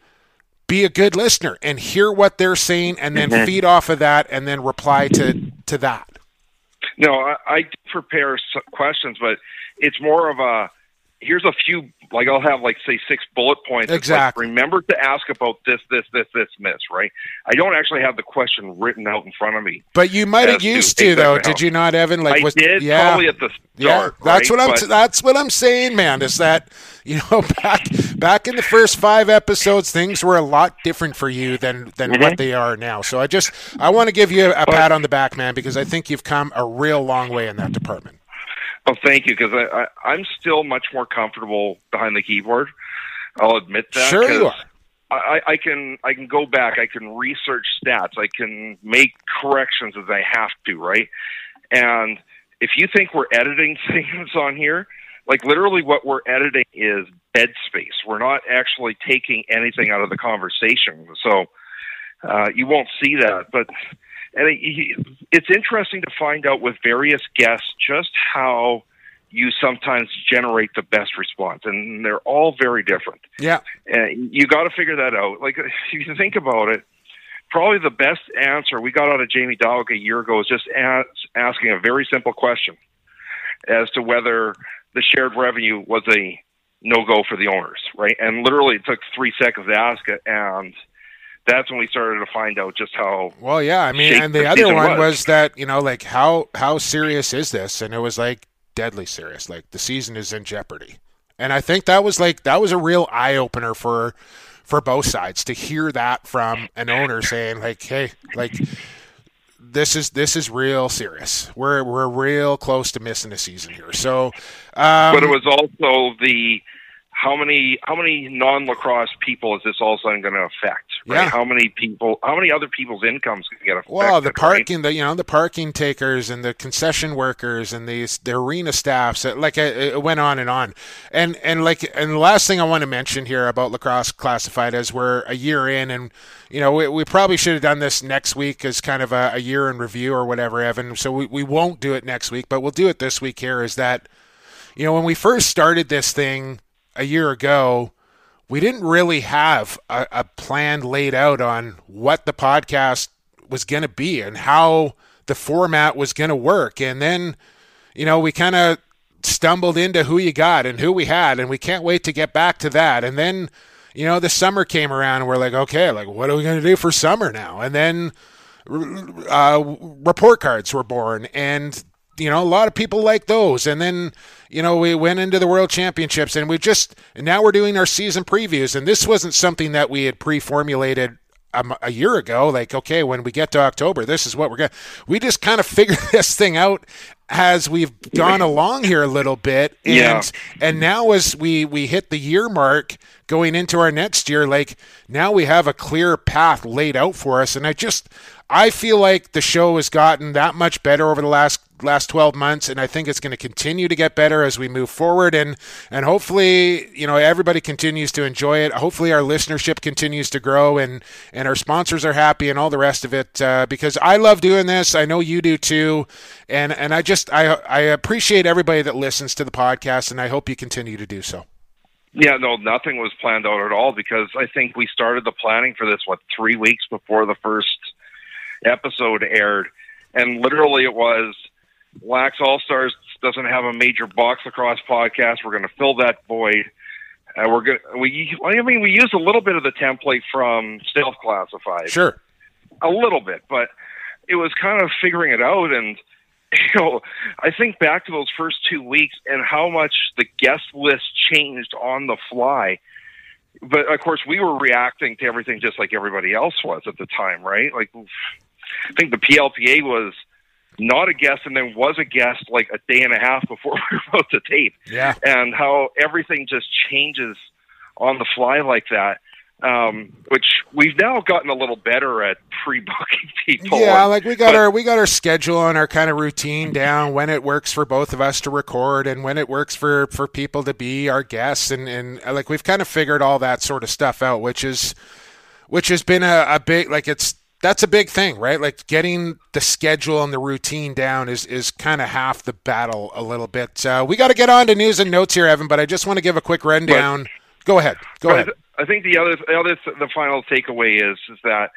B: be a good listener and hear what they're saying, and then mm-hmm. feed off of that, and then reply to to that.
C: No, I, I prepare questions, but it's more of a here's a few like I'll have like say six bullet points.
B: Exactly.
C: Like, remember to ask about this, this, this, this, and this. Right. I don't actually have the question written out in front of me.
B: But you might have used to, to though. Did you not, Evan?
C: Like I was, did yeah. probably at the start.
B: Yeah, that's
C: right?
B: what I'm. But, that's what I'm saying, man. Is that you know back back in the first five episodes, things were a lot different for you than than mm-hmm. what they are now. So I just I want to give you a, a pat on the back, man, because I think you've come a real long way in that department.
C: Oh, thank you, because I, I, I'm still much more comfortable behind the keyboard. I'll admit that.
B: Sure, you are.
C: I, I can I can go back. I can research stats. I can make corrections as I have to, right? And if you think we're editing things on here, like literally what we're editing is bed space. We're not actually taking anything out of the conversation. So uh, you won't see that, but and it, it's interesting to find out with various guests just how you sometimes generate the best response, and they're all very different.
B: Yeah,
C: and you got to figure that out. Like if you think about it, probably the best answer we got out of Jamie Dawick a year ago is just as, asking a very simple question as to whether the shared revenue was a no go for the owners, right? And literally, it took three seconds to ask it, and that's when we started to find out just how
B: well yeah i mean and the other one was. was. that you know like how how serious is this and it was like deadly serious like the season is in jeopardy and i think that was like that was a real eye-opener for for both sides to hear that from an owner saying like hey like this is this is real serious we're we're real close to missing a season here so um,
C: but it was also the how many how many non lacrosse people is this all of a sudden going to affect? Right? Yeah. How many people? How many other people's incomes can get affected?
B: Well, the parking,
C: right?
B: the you know the parking takers and the concession workers and these the arena staffs. Uh, like it, it went on and on, and and like and the last thing I want to mention here about lacrosse classified is we're a year in, and you know we, we probably should have done this next week as kind of a, a year in review or whatever, Evan. So we we won't do it next week, but we'll do it this week. Here is that. You know, when we first started this thing, a year ago, we didn't really have a, a plan laid out on what the podcast was going to be and how the format was going to work. And then, you know, we kind of stumbled into who you got and who we had, and we can't wait to get back to that. And then, you know, the summer came around, and we're like, okay, like, what are we going to do for summer now? And then uh, report cards were born, and you know, a lot of people like those. And then, you know, we went into the World Championships and we just, and now we're doing our season previews. And this wasn't something that we had pre formulated a, um, a, year ago. Like, okay, when we get to October, this is what we're going to, we just kind of figured this thing out as we've gone along here a little bit. And,
C: yeah.
B: and now as we, we hit the year mark going into our next year, like now we have a clear path laid out for us. And I just, I feel like the show has gotten that much better over the last last 12 months and I think it's going to continue to get better as we move forward and and hopefully you know everybody continues to enjoy it. Hopefully our listenership continues to grow and and our sponsors are happy and all the rest of it uh, because I love doing this. I know you do too. And and I just I I appreciate everybody that listens to the podcast and I hope you continue to do so.
C: Yeah, no, nothing was planned out at all because I think we started the planning for this what three weeks before the first episode aired, and literally it was Lax All Stars doesn't have a major box lacrosse podcast. We're going to fill that void. Uh, we're going we I mean we use a little bit of the template from Stealth Classified.
B: Sure.
C: A little bit, but it was kind of figuring it out and you know, I think back to those first two weeks and how much the guest list changed on the fly. But of course, we were reacting to everything just like everybody else was at the time, right? Like, I think the PLPA was not a guest and then was a guest like a day and a half before we wrote the tape.
B: Yeah.
C: And how everything just changes on the fly like that. Um, which we've now gotten a little better at pre-booking people.
B: Yeah, like we got but, our we got our schedule and our kind of routine down when it works for both of us to record and when it works for for people to be our guests and and like we've kind of figured all that sort of stuff out, which is which has been a, a big like it's that's a big thing, right? Like getting the schedule and the routine down is is kind of half the battle a little bit. Uh, we got to get on to news and notes here, Evan, but I just want to give a quick rundown. But, Go ahead. Go ahead.
C: I think the other, the other, the final takeaway is is that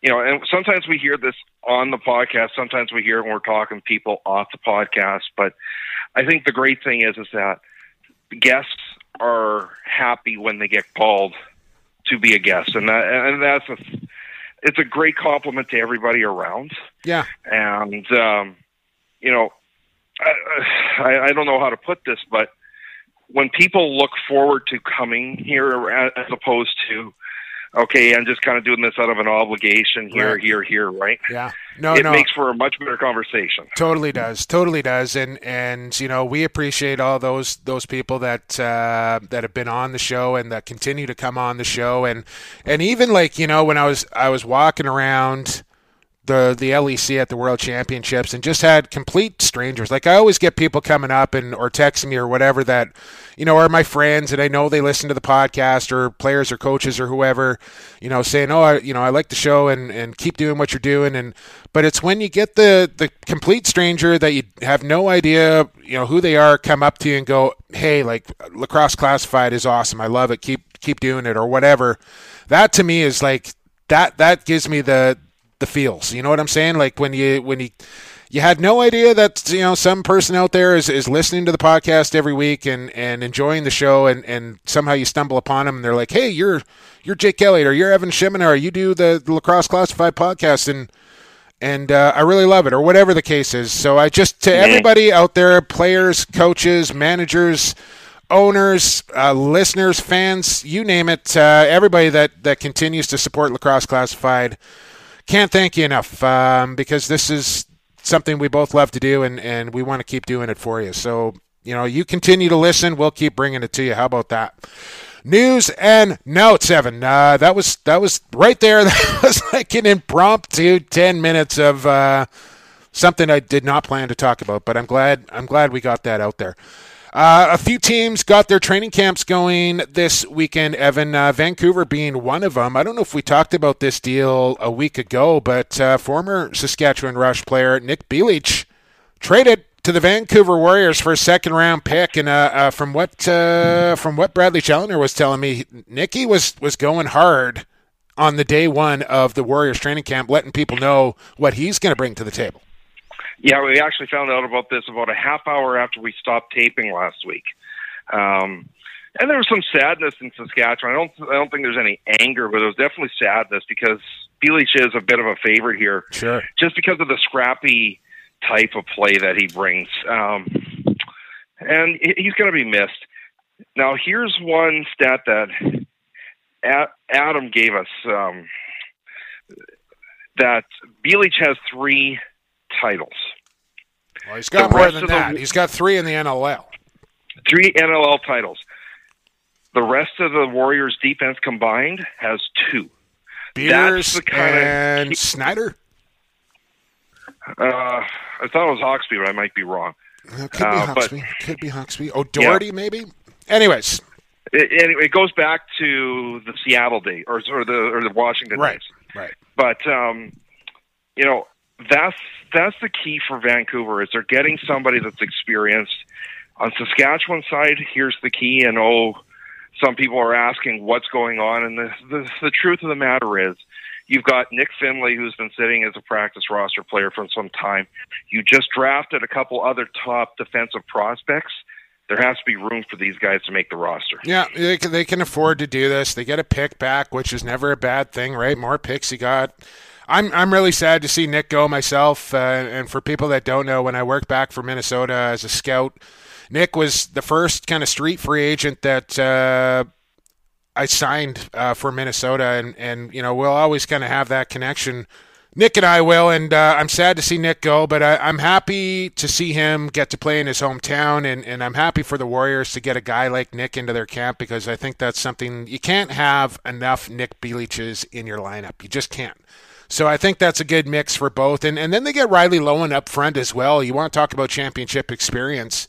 C: you know, and sometimes we hear this on the podcast. Sometimes we hear it when we're talking people off the podcast. But I think the great thing is is that guests are happy when they get called to be a guest, and that and that's a it's a great compliment to everybody around.
B: Yeah,
C: and um, you know, I, I, I don't know how to put this, but when people look forward to coming here as opposed to okay, I'm just kind of doing this out of an obligation here, right. here, here, right?
B: Yeah. No,
C: it
B: no.
C: makes for a much better conversation.
B: Totally does. Totally does. And and you know, we appreciate all those those people that uh, that have been on the show and that continue to come on the show and and even like, you know, when I was I was walking around the the LEC at the World Championships and just had complete strangers. Like I always get people coming up and or texting me or whatever that you know are my friends and I know they listen to the podcast or players or coaches or whoever, you know, saying, "Oh, I, you know, I like the show and and keep doing what you're doing." And but it's when you get the the complete stranger that you have no idea, you know, who they are come up to you and go, "Hey, like lacrosse classified is awesome. I love it. Keep keep doing it or whatever." That to me is like that that gives me the the feels. You know what I'm saying? Like when you when you you had no idea that you know some person out there is, is listening to the podcast every week and, and enjoying the show and, and somehow you stumble upon them and they're like, hey, you're you're Jake Elliott or you're Evan Schemenauer, or you do the, the lacrosse classified podcast and and uh, I really love it or whatever the case is. So I just to everybody out there, players, coaches, managers, owners, uh, listeners, fans, you name it, uh, everybody that that continues to support lacrosse classified can't thank you enough um, because this is something we both love to do, and, and we want to keep doing it for you. So, you know, you continue to listen. We'll keep bringing it to you. How about that? News and notes, Evan. Uh, that was that was right there. That was like an impromptu ten minutes of uh, something I did not plan to talk about, but I'm glad I'm glad we got that out there. Uh, a few teams got their training camps going this weekend, Evan. Uh, Vancouver being one of them. I don't know if we talked about this deal a week ago, but uh, former Saskatchewan Rush player Nik Bilic traded to the Vancouver Warriors for a second round pick. And uh, uh, from what uh, from what Bradley Challoner was telling me, Nicky was was going hard on the day one of the Warriors training camp, letting people know what he's going to bring to the table.
C: Yeah, we actually found out about this about a half hour after we stopped taping last week. Um, and there was some sadness in Saskatchewan. I don't, I don't think there's any anger, but there was definitely sadness because Bilic is a bit of a favorite here,
B: sure,
C: just because of the scrappy type of play that he brings, um, and he's going to be missed. Now, here's one stat that Adam gave us: um, that Bilic has three titles.
B: Well, he's got the more than that. The, he's got three in the NLL.
C: Three NLL titles. The rest of the Warriors' defense combined has two.
B: Beers and of, Snyder.
C: Uh, I thought it was Hawkesby, but I might be wrong.
B: Uh, could be uh, Hawkesby. But, could be Hawkesby. Oh, Doherty, yeah. maybe. Anyways,
C: it, it, it, goes back to the Seattle day or, or the or the Washington
B: right,
C: days.
B: Right.
C: But um, you know, that's that's the key for Vancouver is they're getting somebody that's experienced. On Saskatchewan side, here's the key, and oh, some people are asking what's going on, and the the, the truth of the matter is. You've got Nick Finley, who's been sitting as a practice roster player for some time. You just drafted a couple other top defensive prospects there has to be room for these guys to make the roster.
B: Yeah, they can, they can afford to do this. They get a pick back, which is never a bad thing, right? More picks you got. I'm I'm really sad to see Nick go myself. Uh, and for people that don't know, when I worked back for Minnesota as a scout, Nick was the first kind of street free agent that uh, I signed uh, for Minnesota, and and you know we'll always kind of have that connection. Nick and I will, and uh, I'm sad to see Nick go, but I, am happy to see him get to play in his hometown, and, and I'm happy for the Warriors to get a guy like Nick into their camp because I think that's something you can't have enough Nik Bilics in your lineup. You just can't. So I think that's a good mix for both. And and then they get Riley Loewen up front as well. You want to talk about championship experience.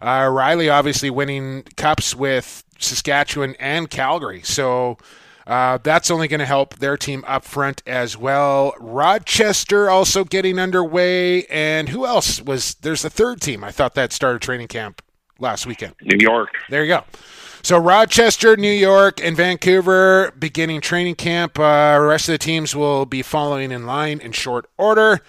B: Uh, Riley obviously winning cups with Saskatchewan and Calgary. So Uh, that's only going to help their team up front as well. Rochester also getting underway, and who else was? There's a third team. I thought that started training camp last weekend.
C: New York.
B: There you go. So Rochester, New York, and Vancouver beginning training camp. Uh, rest of the teams will be following in line in short order.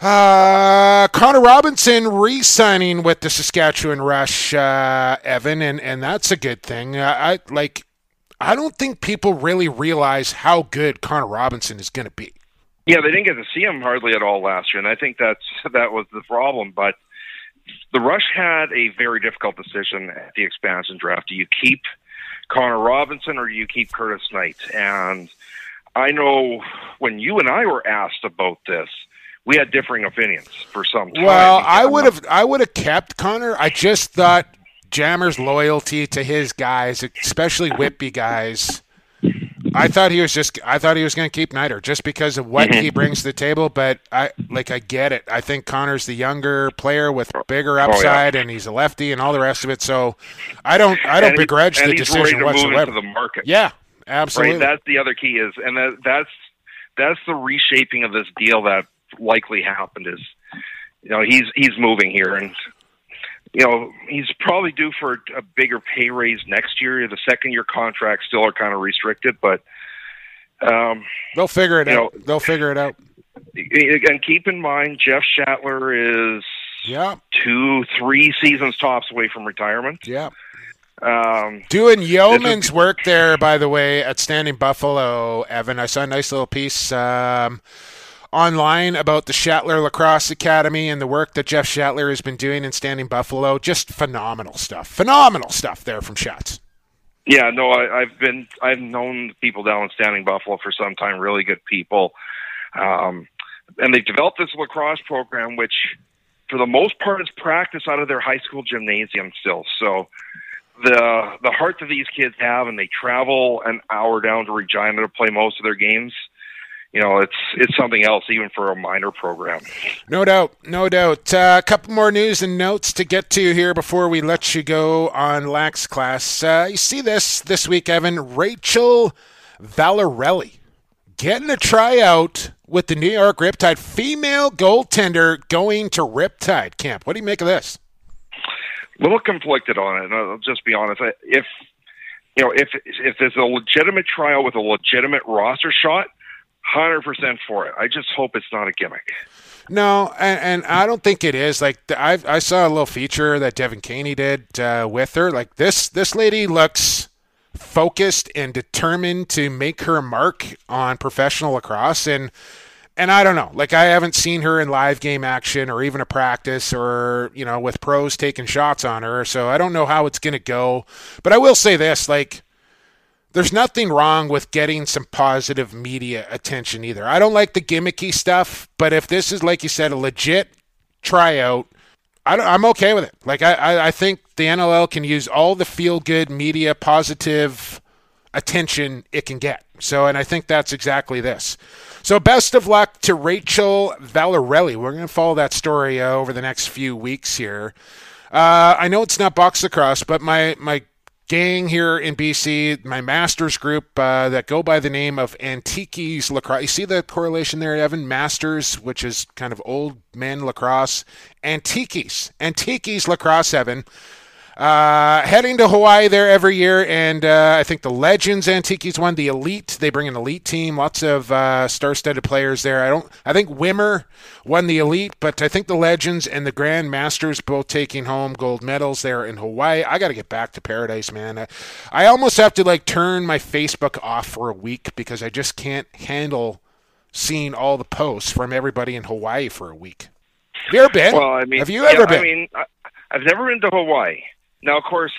B: Uh, Connor Robinson re-signing with the Saskatchewan Rush, uh, Evan, and, and that's a good thing. Uh, I like. I don't think people really realize how good Connor Robinson is going to be.
C: Yeah, they didn't get to see him hardly at all last year, and I think that's that was the problem. But the Rush had a very difficult decision at the expansion draft. Do you keep Connor Robinson or do you keep Curtis Knight? And I know when you and I were asked about this, we had differing opinions for some time.
B: Well, I would have I would have kept Connor. I just thought Jammer's loyalty to his guys, especially Whippy guys. I thought he was just I thought he was going to keep Niter just because of what he mm-hmm. brings to the table, but I like I get it. I think Connor's the younger player with bigger upside
C: oh, yeah.
B: and he's a lefty and all the rest of it. So I don't I don't
C: and
B: begrudge
C: he,
B: the decision whatsoever.
C: The market.
B: Yeah, absolutely.
C: Right, that's the other key is and that, that's that's the reshaping of this deal that likely happened is you know he's he's moving here and you know he's probably due for a bigger pay raise next year. The second year contracts still are kind of restricted, but um,
B: they'll figure it out. They'll figure it out.
C: and keep in mind Jeff Shattler is
B: Yeah,
C: two three seasons tops away from retirement.
B: yeah.
C: Um,
B: Doing yeoman's work there, by the way, at Standing Buffalo, Evan. I saw a nice little piece um, online about the Shattler Lacrosse Academy and the work that Jeff Shattler has been doing in Standing Buffalo. Just phenomenal stuff. Phenomenal stuff there from Shots.
C: Yeah, no, I, I've been I've known people down in Standing Buffalo for some time, really good people, um, and they've developed this lacrosse program, which for the most part is practiced out of their high school gymnasium still. So the the heart that these kids have, and they travel an hour down to Regina to play most of their games. You know, it's it's something else even for a minor program.
B: No doubt, no doubt. Uh, a couple more news and notes to get to here before we let you go on Lax Class. Uh, you see this this week, Evan? Rachel Vallarelli getting a tryout with the New York Riptide. Female goaltender going to Riptide camp. What do you make of this?
C: A little conflicted on it, and I'll just be honest. If you know, if if there's a legitimate trial with a legitimate roster shot, hundred percent for it. I just hope it's not a gimmick.
B: No, and, and I don't think it is. Like I, I saw a little feature that Devin Caney did uh, with her. Like this, this lady looks focused and determined to make her mark on professional lacrosse, and and I don't know. Like I haven't seen her in live game action or even a practice or you know with pros taking shots on her, so I don't know how it's gonna go. But I will say this, like there's nothing wrong with getting some positive media attention either. I don't like the gimmicky stuff, but if this is like you said a legit tryout, I am okay with it. Like I, I, think the NLL can use all the feel good media positive attention it can get. So, and I think that's exactly this. So, best of luck to Rachel Vallarelli. We're going to follow that story uh, over the next few weeks here. Uh, I know it's not box lacrosse, but my my gang here in BC, my masters group uh, that go by the name of Antiques Lacrosse. You see the correlation there, Evan? Masters, which is kind of old man lacrosse. Antiques. Antiques Lacrosse, Evan. Uh, heading to Hawaii there every year, and uh, I think the Legends Antiques won the elite. They bring an elite team, lots of uh, star-studded players there. I don't. I think Wimmer won the elite, but I think the Legends and the Grand Masters both taking home gold medals there in Hawaii. I got to get back to paradise, man. I, I almost have to like turn my Facebook off for a week because I just can't handle seeing all the posts from everybody in Hawaii for a week. Have you ever been?
C: Well, I mean,
B: have you ever
C: yeah,
B: been?
C: I mean, I, I've never been to Hawaii. Now, of course,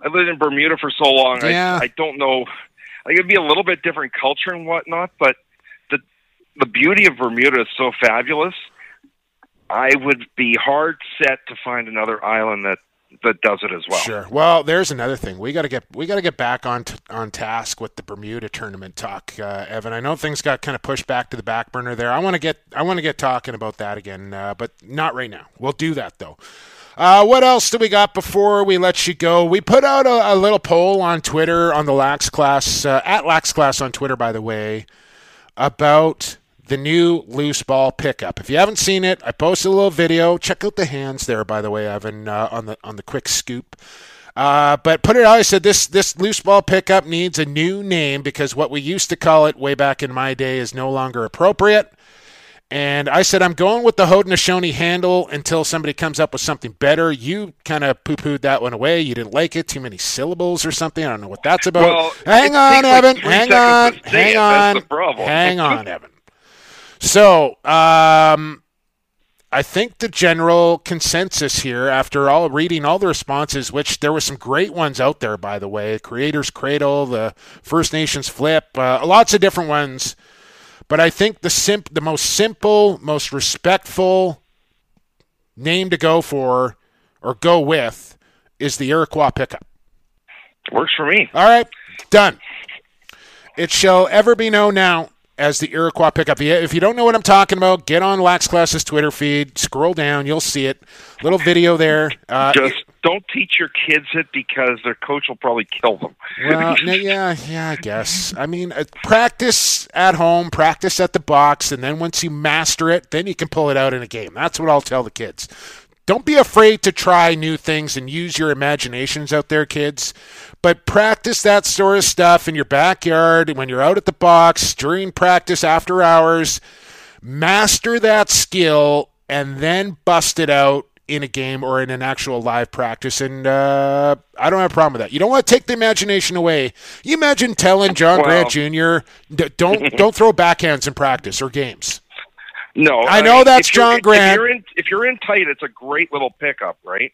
C: I lived in Bermuda for so long.
B: Yeah.
C: I, I don't know. Like it'd be a little bit different culture and whatnot, but the the beauty of Bermuda is so fabulous. I would be hard set to find another island that that does it as well.
B: Sure. Well, there's another thing. We got to get we got to get back on t- on task with the Bermuda tournament talk, uh, Evan. I know things got kind of pushed back to the back burner there. I want to get I want to get talking about that again, uh, but not right now. We'll do that though. Uh, what else do we got before we let you go? We put out a, a little poll on Twitter on the Lax Class uh, at Lax Class on Twitter, by the way, about the new loose ball pickup. If you haven't seen it, I posted a little video. Check out the hands there, by the way, Evan, uh, on the on the quick scoop. Uh, but put it out. I said this this loose ball pickup needs a new name because what we used to call it way back in my day is no longer appropriate. And I said I'm going with the Haudenosaunee handle until somebody comes up with something better. You kind of poo pooed that one away. You didn't like it. Too many syllables or something. I don't know what that's about.
C: Well,
B: hang on,
C: like
B: Evan. hang on. Hang on.
C: That's the problem.
B: Hang on, Evan. So, um, I think the general consensus here, after all reading all the responses, which there were some great ones out there, by the way, Creators Cradle, the First Nations Flip, uh, lots of different ones. But I think the simp, the most simple, most respectful name to go for or go with is the Iroquois pickup.
C: Works for me.
B: All right, done. It shall ever be known now as the Iroquois pickup. If you, don't know what I'm talking about, get on Lax Class's Twitter feed, scroll down, you'll see it. Little video there. Uh,
C: Just don't teach your kids it because their coach will probably kill them.
B: well, yeah, yeah, I guess. I mean, uh, practice at home, practice at the box, and then once you master it, then you can pull it out in a game. That's what I'll tell the kids. Don't be afraid to try new things and use your imaginations out there, kids. But practice that sort of stuff in your backyard when you're out at the box, during practice, after hours. Master that skill and then bust it out in a game or in an actual live practice. And uh, I don't have a problem with that. You don't want to take the imagination away. You imagine telling John Grant Jr. Don't don't throw backhands in practice or games.
C: No,
B: I know
C: mean,
B: that's John Grant.
C: If you're in, if you're in tight, it's a great little pickup, right?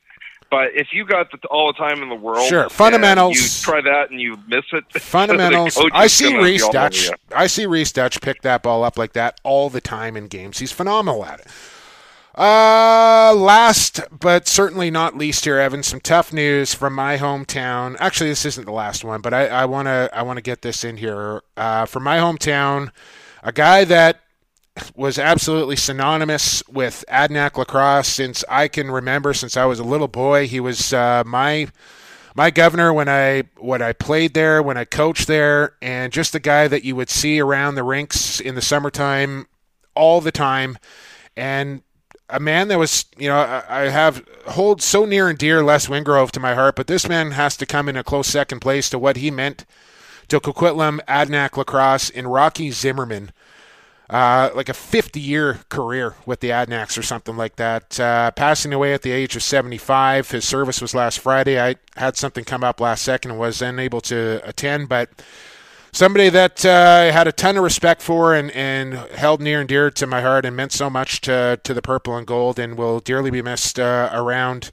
C: But if you got the, all the time in the world,
B: Sure, fundamentals.
C: You try that and you miss it.
B: Fundamentals. I see Rhys
C: Duch.
B: I see Rhys Duch pick that ball up like that all the time in games. He's phenomenal at it. Uh, last but certainly not least here, Evan, some tough news from my hometown. Actually, this isn't the last one, but I want to I want to get this in here. Uh, from my hometown, a guy that was absolutely synonymous with Adanac lacrosse since I can remember, since I was a little boy. He was uh, my my governor when I when I played there, when I coached there, and just the guy that you would see around the rinks in the summertime all the time, and a man that was, you know, I have hold so near and dear Les Wingrove to my heart, but this man has to come in a close second place to what he meant to Coquitlam, Adanac lacrosse, and Rocky Zimmerman. Uh, like a 50 year career with the Adanacs or something like that. Uh, passing away at the age of 75. His service was last Friday. I had something come up last second and was unable to attend, but somebody that uh, I had a ton of respect for and, and held near and dear to my heart and meant so much to, to the purple and gold and will dearly be missed uh, around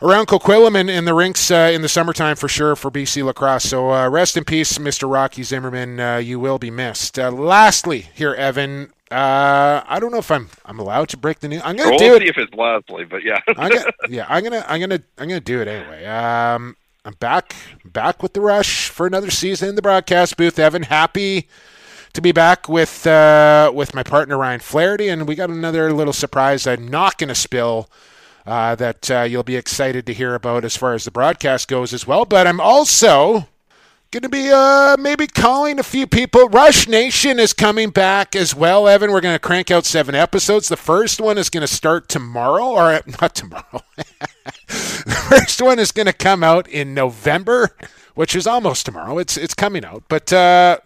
B: around Coquitlam and in the rinks uh, in the summertime for sure for BC lacrosse. So uh, rest in peace, Mr. Rocky Zimmerman. Uh, you will be missed. Uh, lastly, here, Evan. Uh, I don't know if I'm I'm allowed to break the news. I'm gonna
C: We'll
B: do
C: see
B: it.
C: if it's Leslie, but yeah.
B: I'm gonna, yeah, I'm gonna I'm gonna I'm gonna do it anyway. Um, I'm back back with the rush for another season in the broadcast booth. Evan, happy to be back with uh, with my partner Ryan Flaherty, and we got another little surprise. I'm not gonna spill uh, that uh, you'll be excited to hear about as far as the broadcast goes as well. But I'm also going to be uh, maybe calling a few people. Rush Nation is coming back as well, Evan. We're going to crank out seven episodes. The first one is going to start tomorrow, or not tomorrow. the first one is going to come out in November, which is almost tomorrow. It's it's coming out, but. Uh,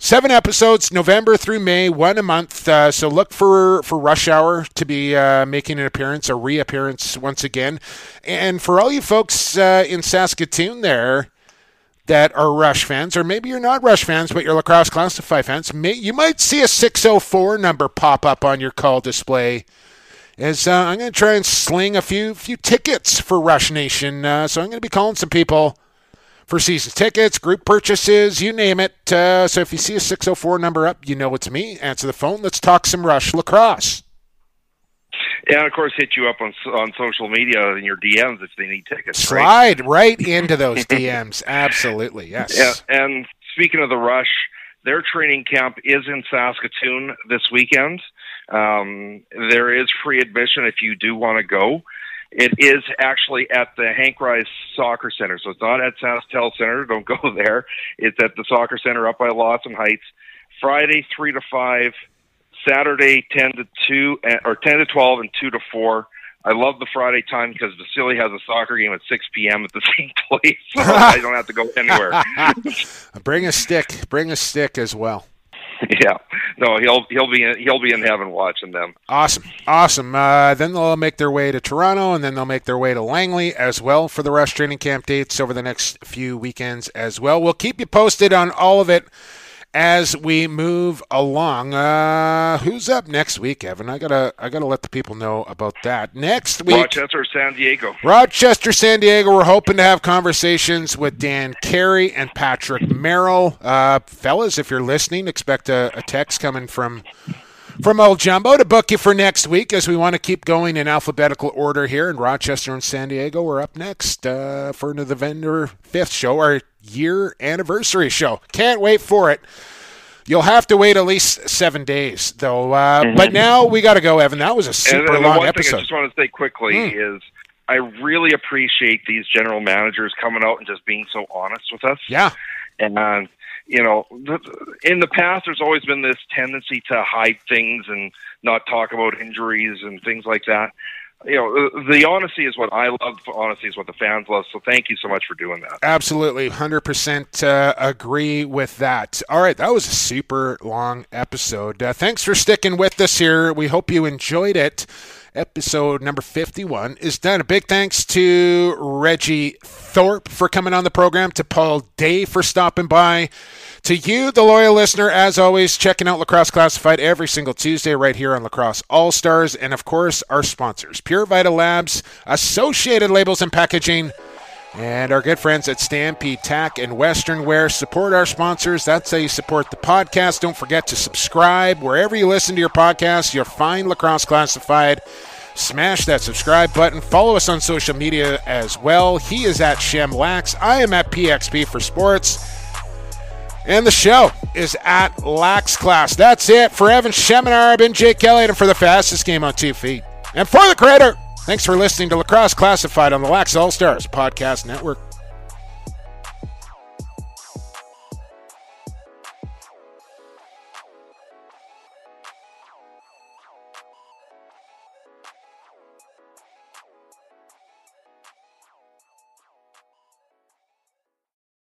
B: Seven episodes, November through May, one a month. Uh, so look for for Rush Hour to be uh, making an appearance, a reappearance once again. And for all you folks uh, in Saskatoon there that are Rush fans, or maybe you're not Rush fans, but you're Lacrosse Classified fans, may, you might see a 604 number pop up on your call display. As uh, I'm going to try and sling a few few tickets for Rush Nation, uh, so I'm going to be calling some people for season tickets, group purchases, you name it. Uh, so if you see a 604 number up, you know it's me. Answer the phone. Let's talk some Rush lacrosse.
C: Yeah, and of course, hit you up on on social media in your DMs if they need tickets. right?
B: Slide right into those DMs. Absolutely, yes.
C: Yeah, and speaking of the Rush, their training camp is in Saskatoon this weekend. Um, there is free admission if you do want to go. It is actually at the Henk Ruys Soccer Center, so it's not at SaskTel Center. Don't go there. It's at the Soccer Center up by Lawson Heights. Friday three to five, Saturday ten to two, eh, or ten to twelve, and two to four. I love the Friday time because Vasily has a soccer game at 6 p.m. at the same place, so I don't have to go anywhere.
B: bring a stick. Bring a stick as well.
C: Yeah, no, he'll he'll be in, he'll be in heaven watching them.
B: Awesome, awesome. Uh, then they'll make their way to Toronto, and then they'll make their way to Langley as well for the Rush training camp dates over the next few weekends as well. We'll keep you posted on all of it as we move along. Uh, who's up next week, Evan? I gotta I gotta let the people know about that. Next week,
C: Rochester, San Diego.
B: Rochester, San Diego. We're hoping to have conversations with Dan Carey and Patrick Merrill. Uh, fellas, if you're listening, expect a, a text coming from from old Jumbo to book you for next week as we want to keep going in alphabetical order here in Rochester and San Diego. We're up next uh, for the vendor fifth show, our year anniversary show. Can't wait for it. You'll have to wait at least seven days, though. Uh, mm-hmm. But now we got to go, Evan. That was a super
C: and,
B: long episode.
C: I just want to say quickly mm. is I really appreciate these general managers coming out and just being so honest with us.
B: Yeah.
C: And uh, you know, in the past, there's always been this tendency to hide things and not talk about injuries and things like that. You know, the honesty is what I love. Honesty is what the fans love. So thank you so much for doing that.
B: Absolutely, hundred uh, percent agree with that. All right, that was a super long episode. Uh, thanks for sticking with us here. We hope you enjoyed it episode number 51 is done. A big thanks to Reggie Thorpe for coming on the program, to Paul Day for stopping by, to you, the loyal listener, as always, checking out Lacrosse Classified every single Tuesday right here on Lacrosse All Stars, and of course, our sponsors, Pure Vita Labs, Associated Labels and Packaging. And our good friends at Stampede Tack and Western Wear support our sponsors. That's how you support the podcast. Don't forget to subscribe wherever you listen to your podcast. You'll find Lacrosse Classified. Smash that subscribe button. Follow us on social media as well. He is at Shemlax. I am at PXP for Sports. And the show is at Lax Class. That's it for Evan Schemenauer. I've been Jake Elliott, and for the fastest game on two feet. And for the creator, thanks for listening to Lacrosse Classified on the Lax All Stars Podcast Network.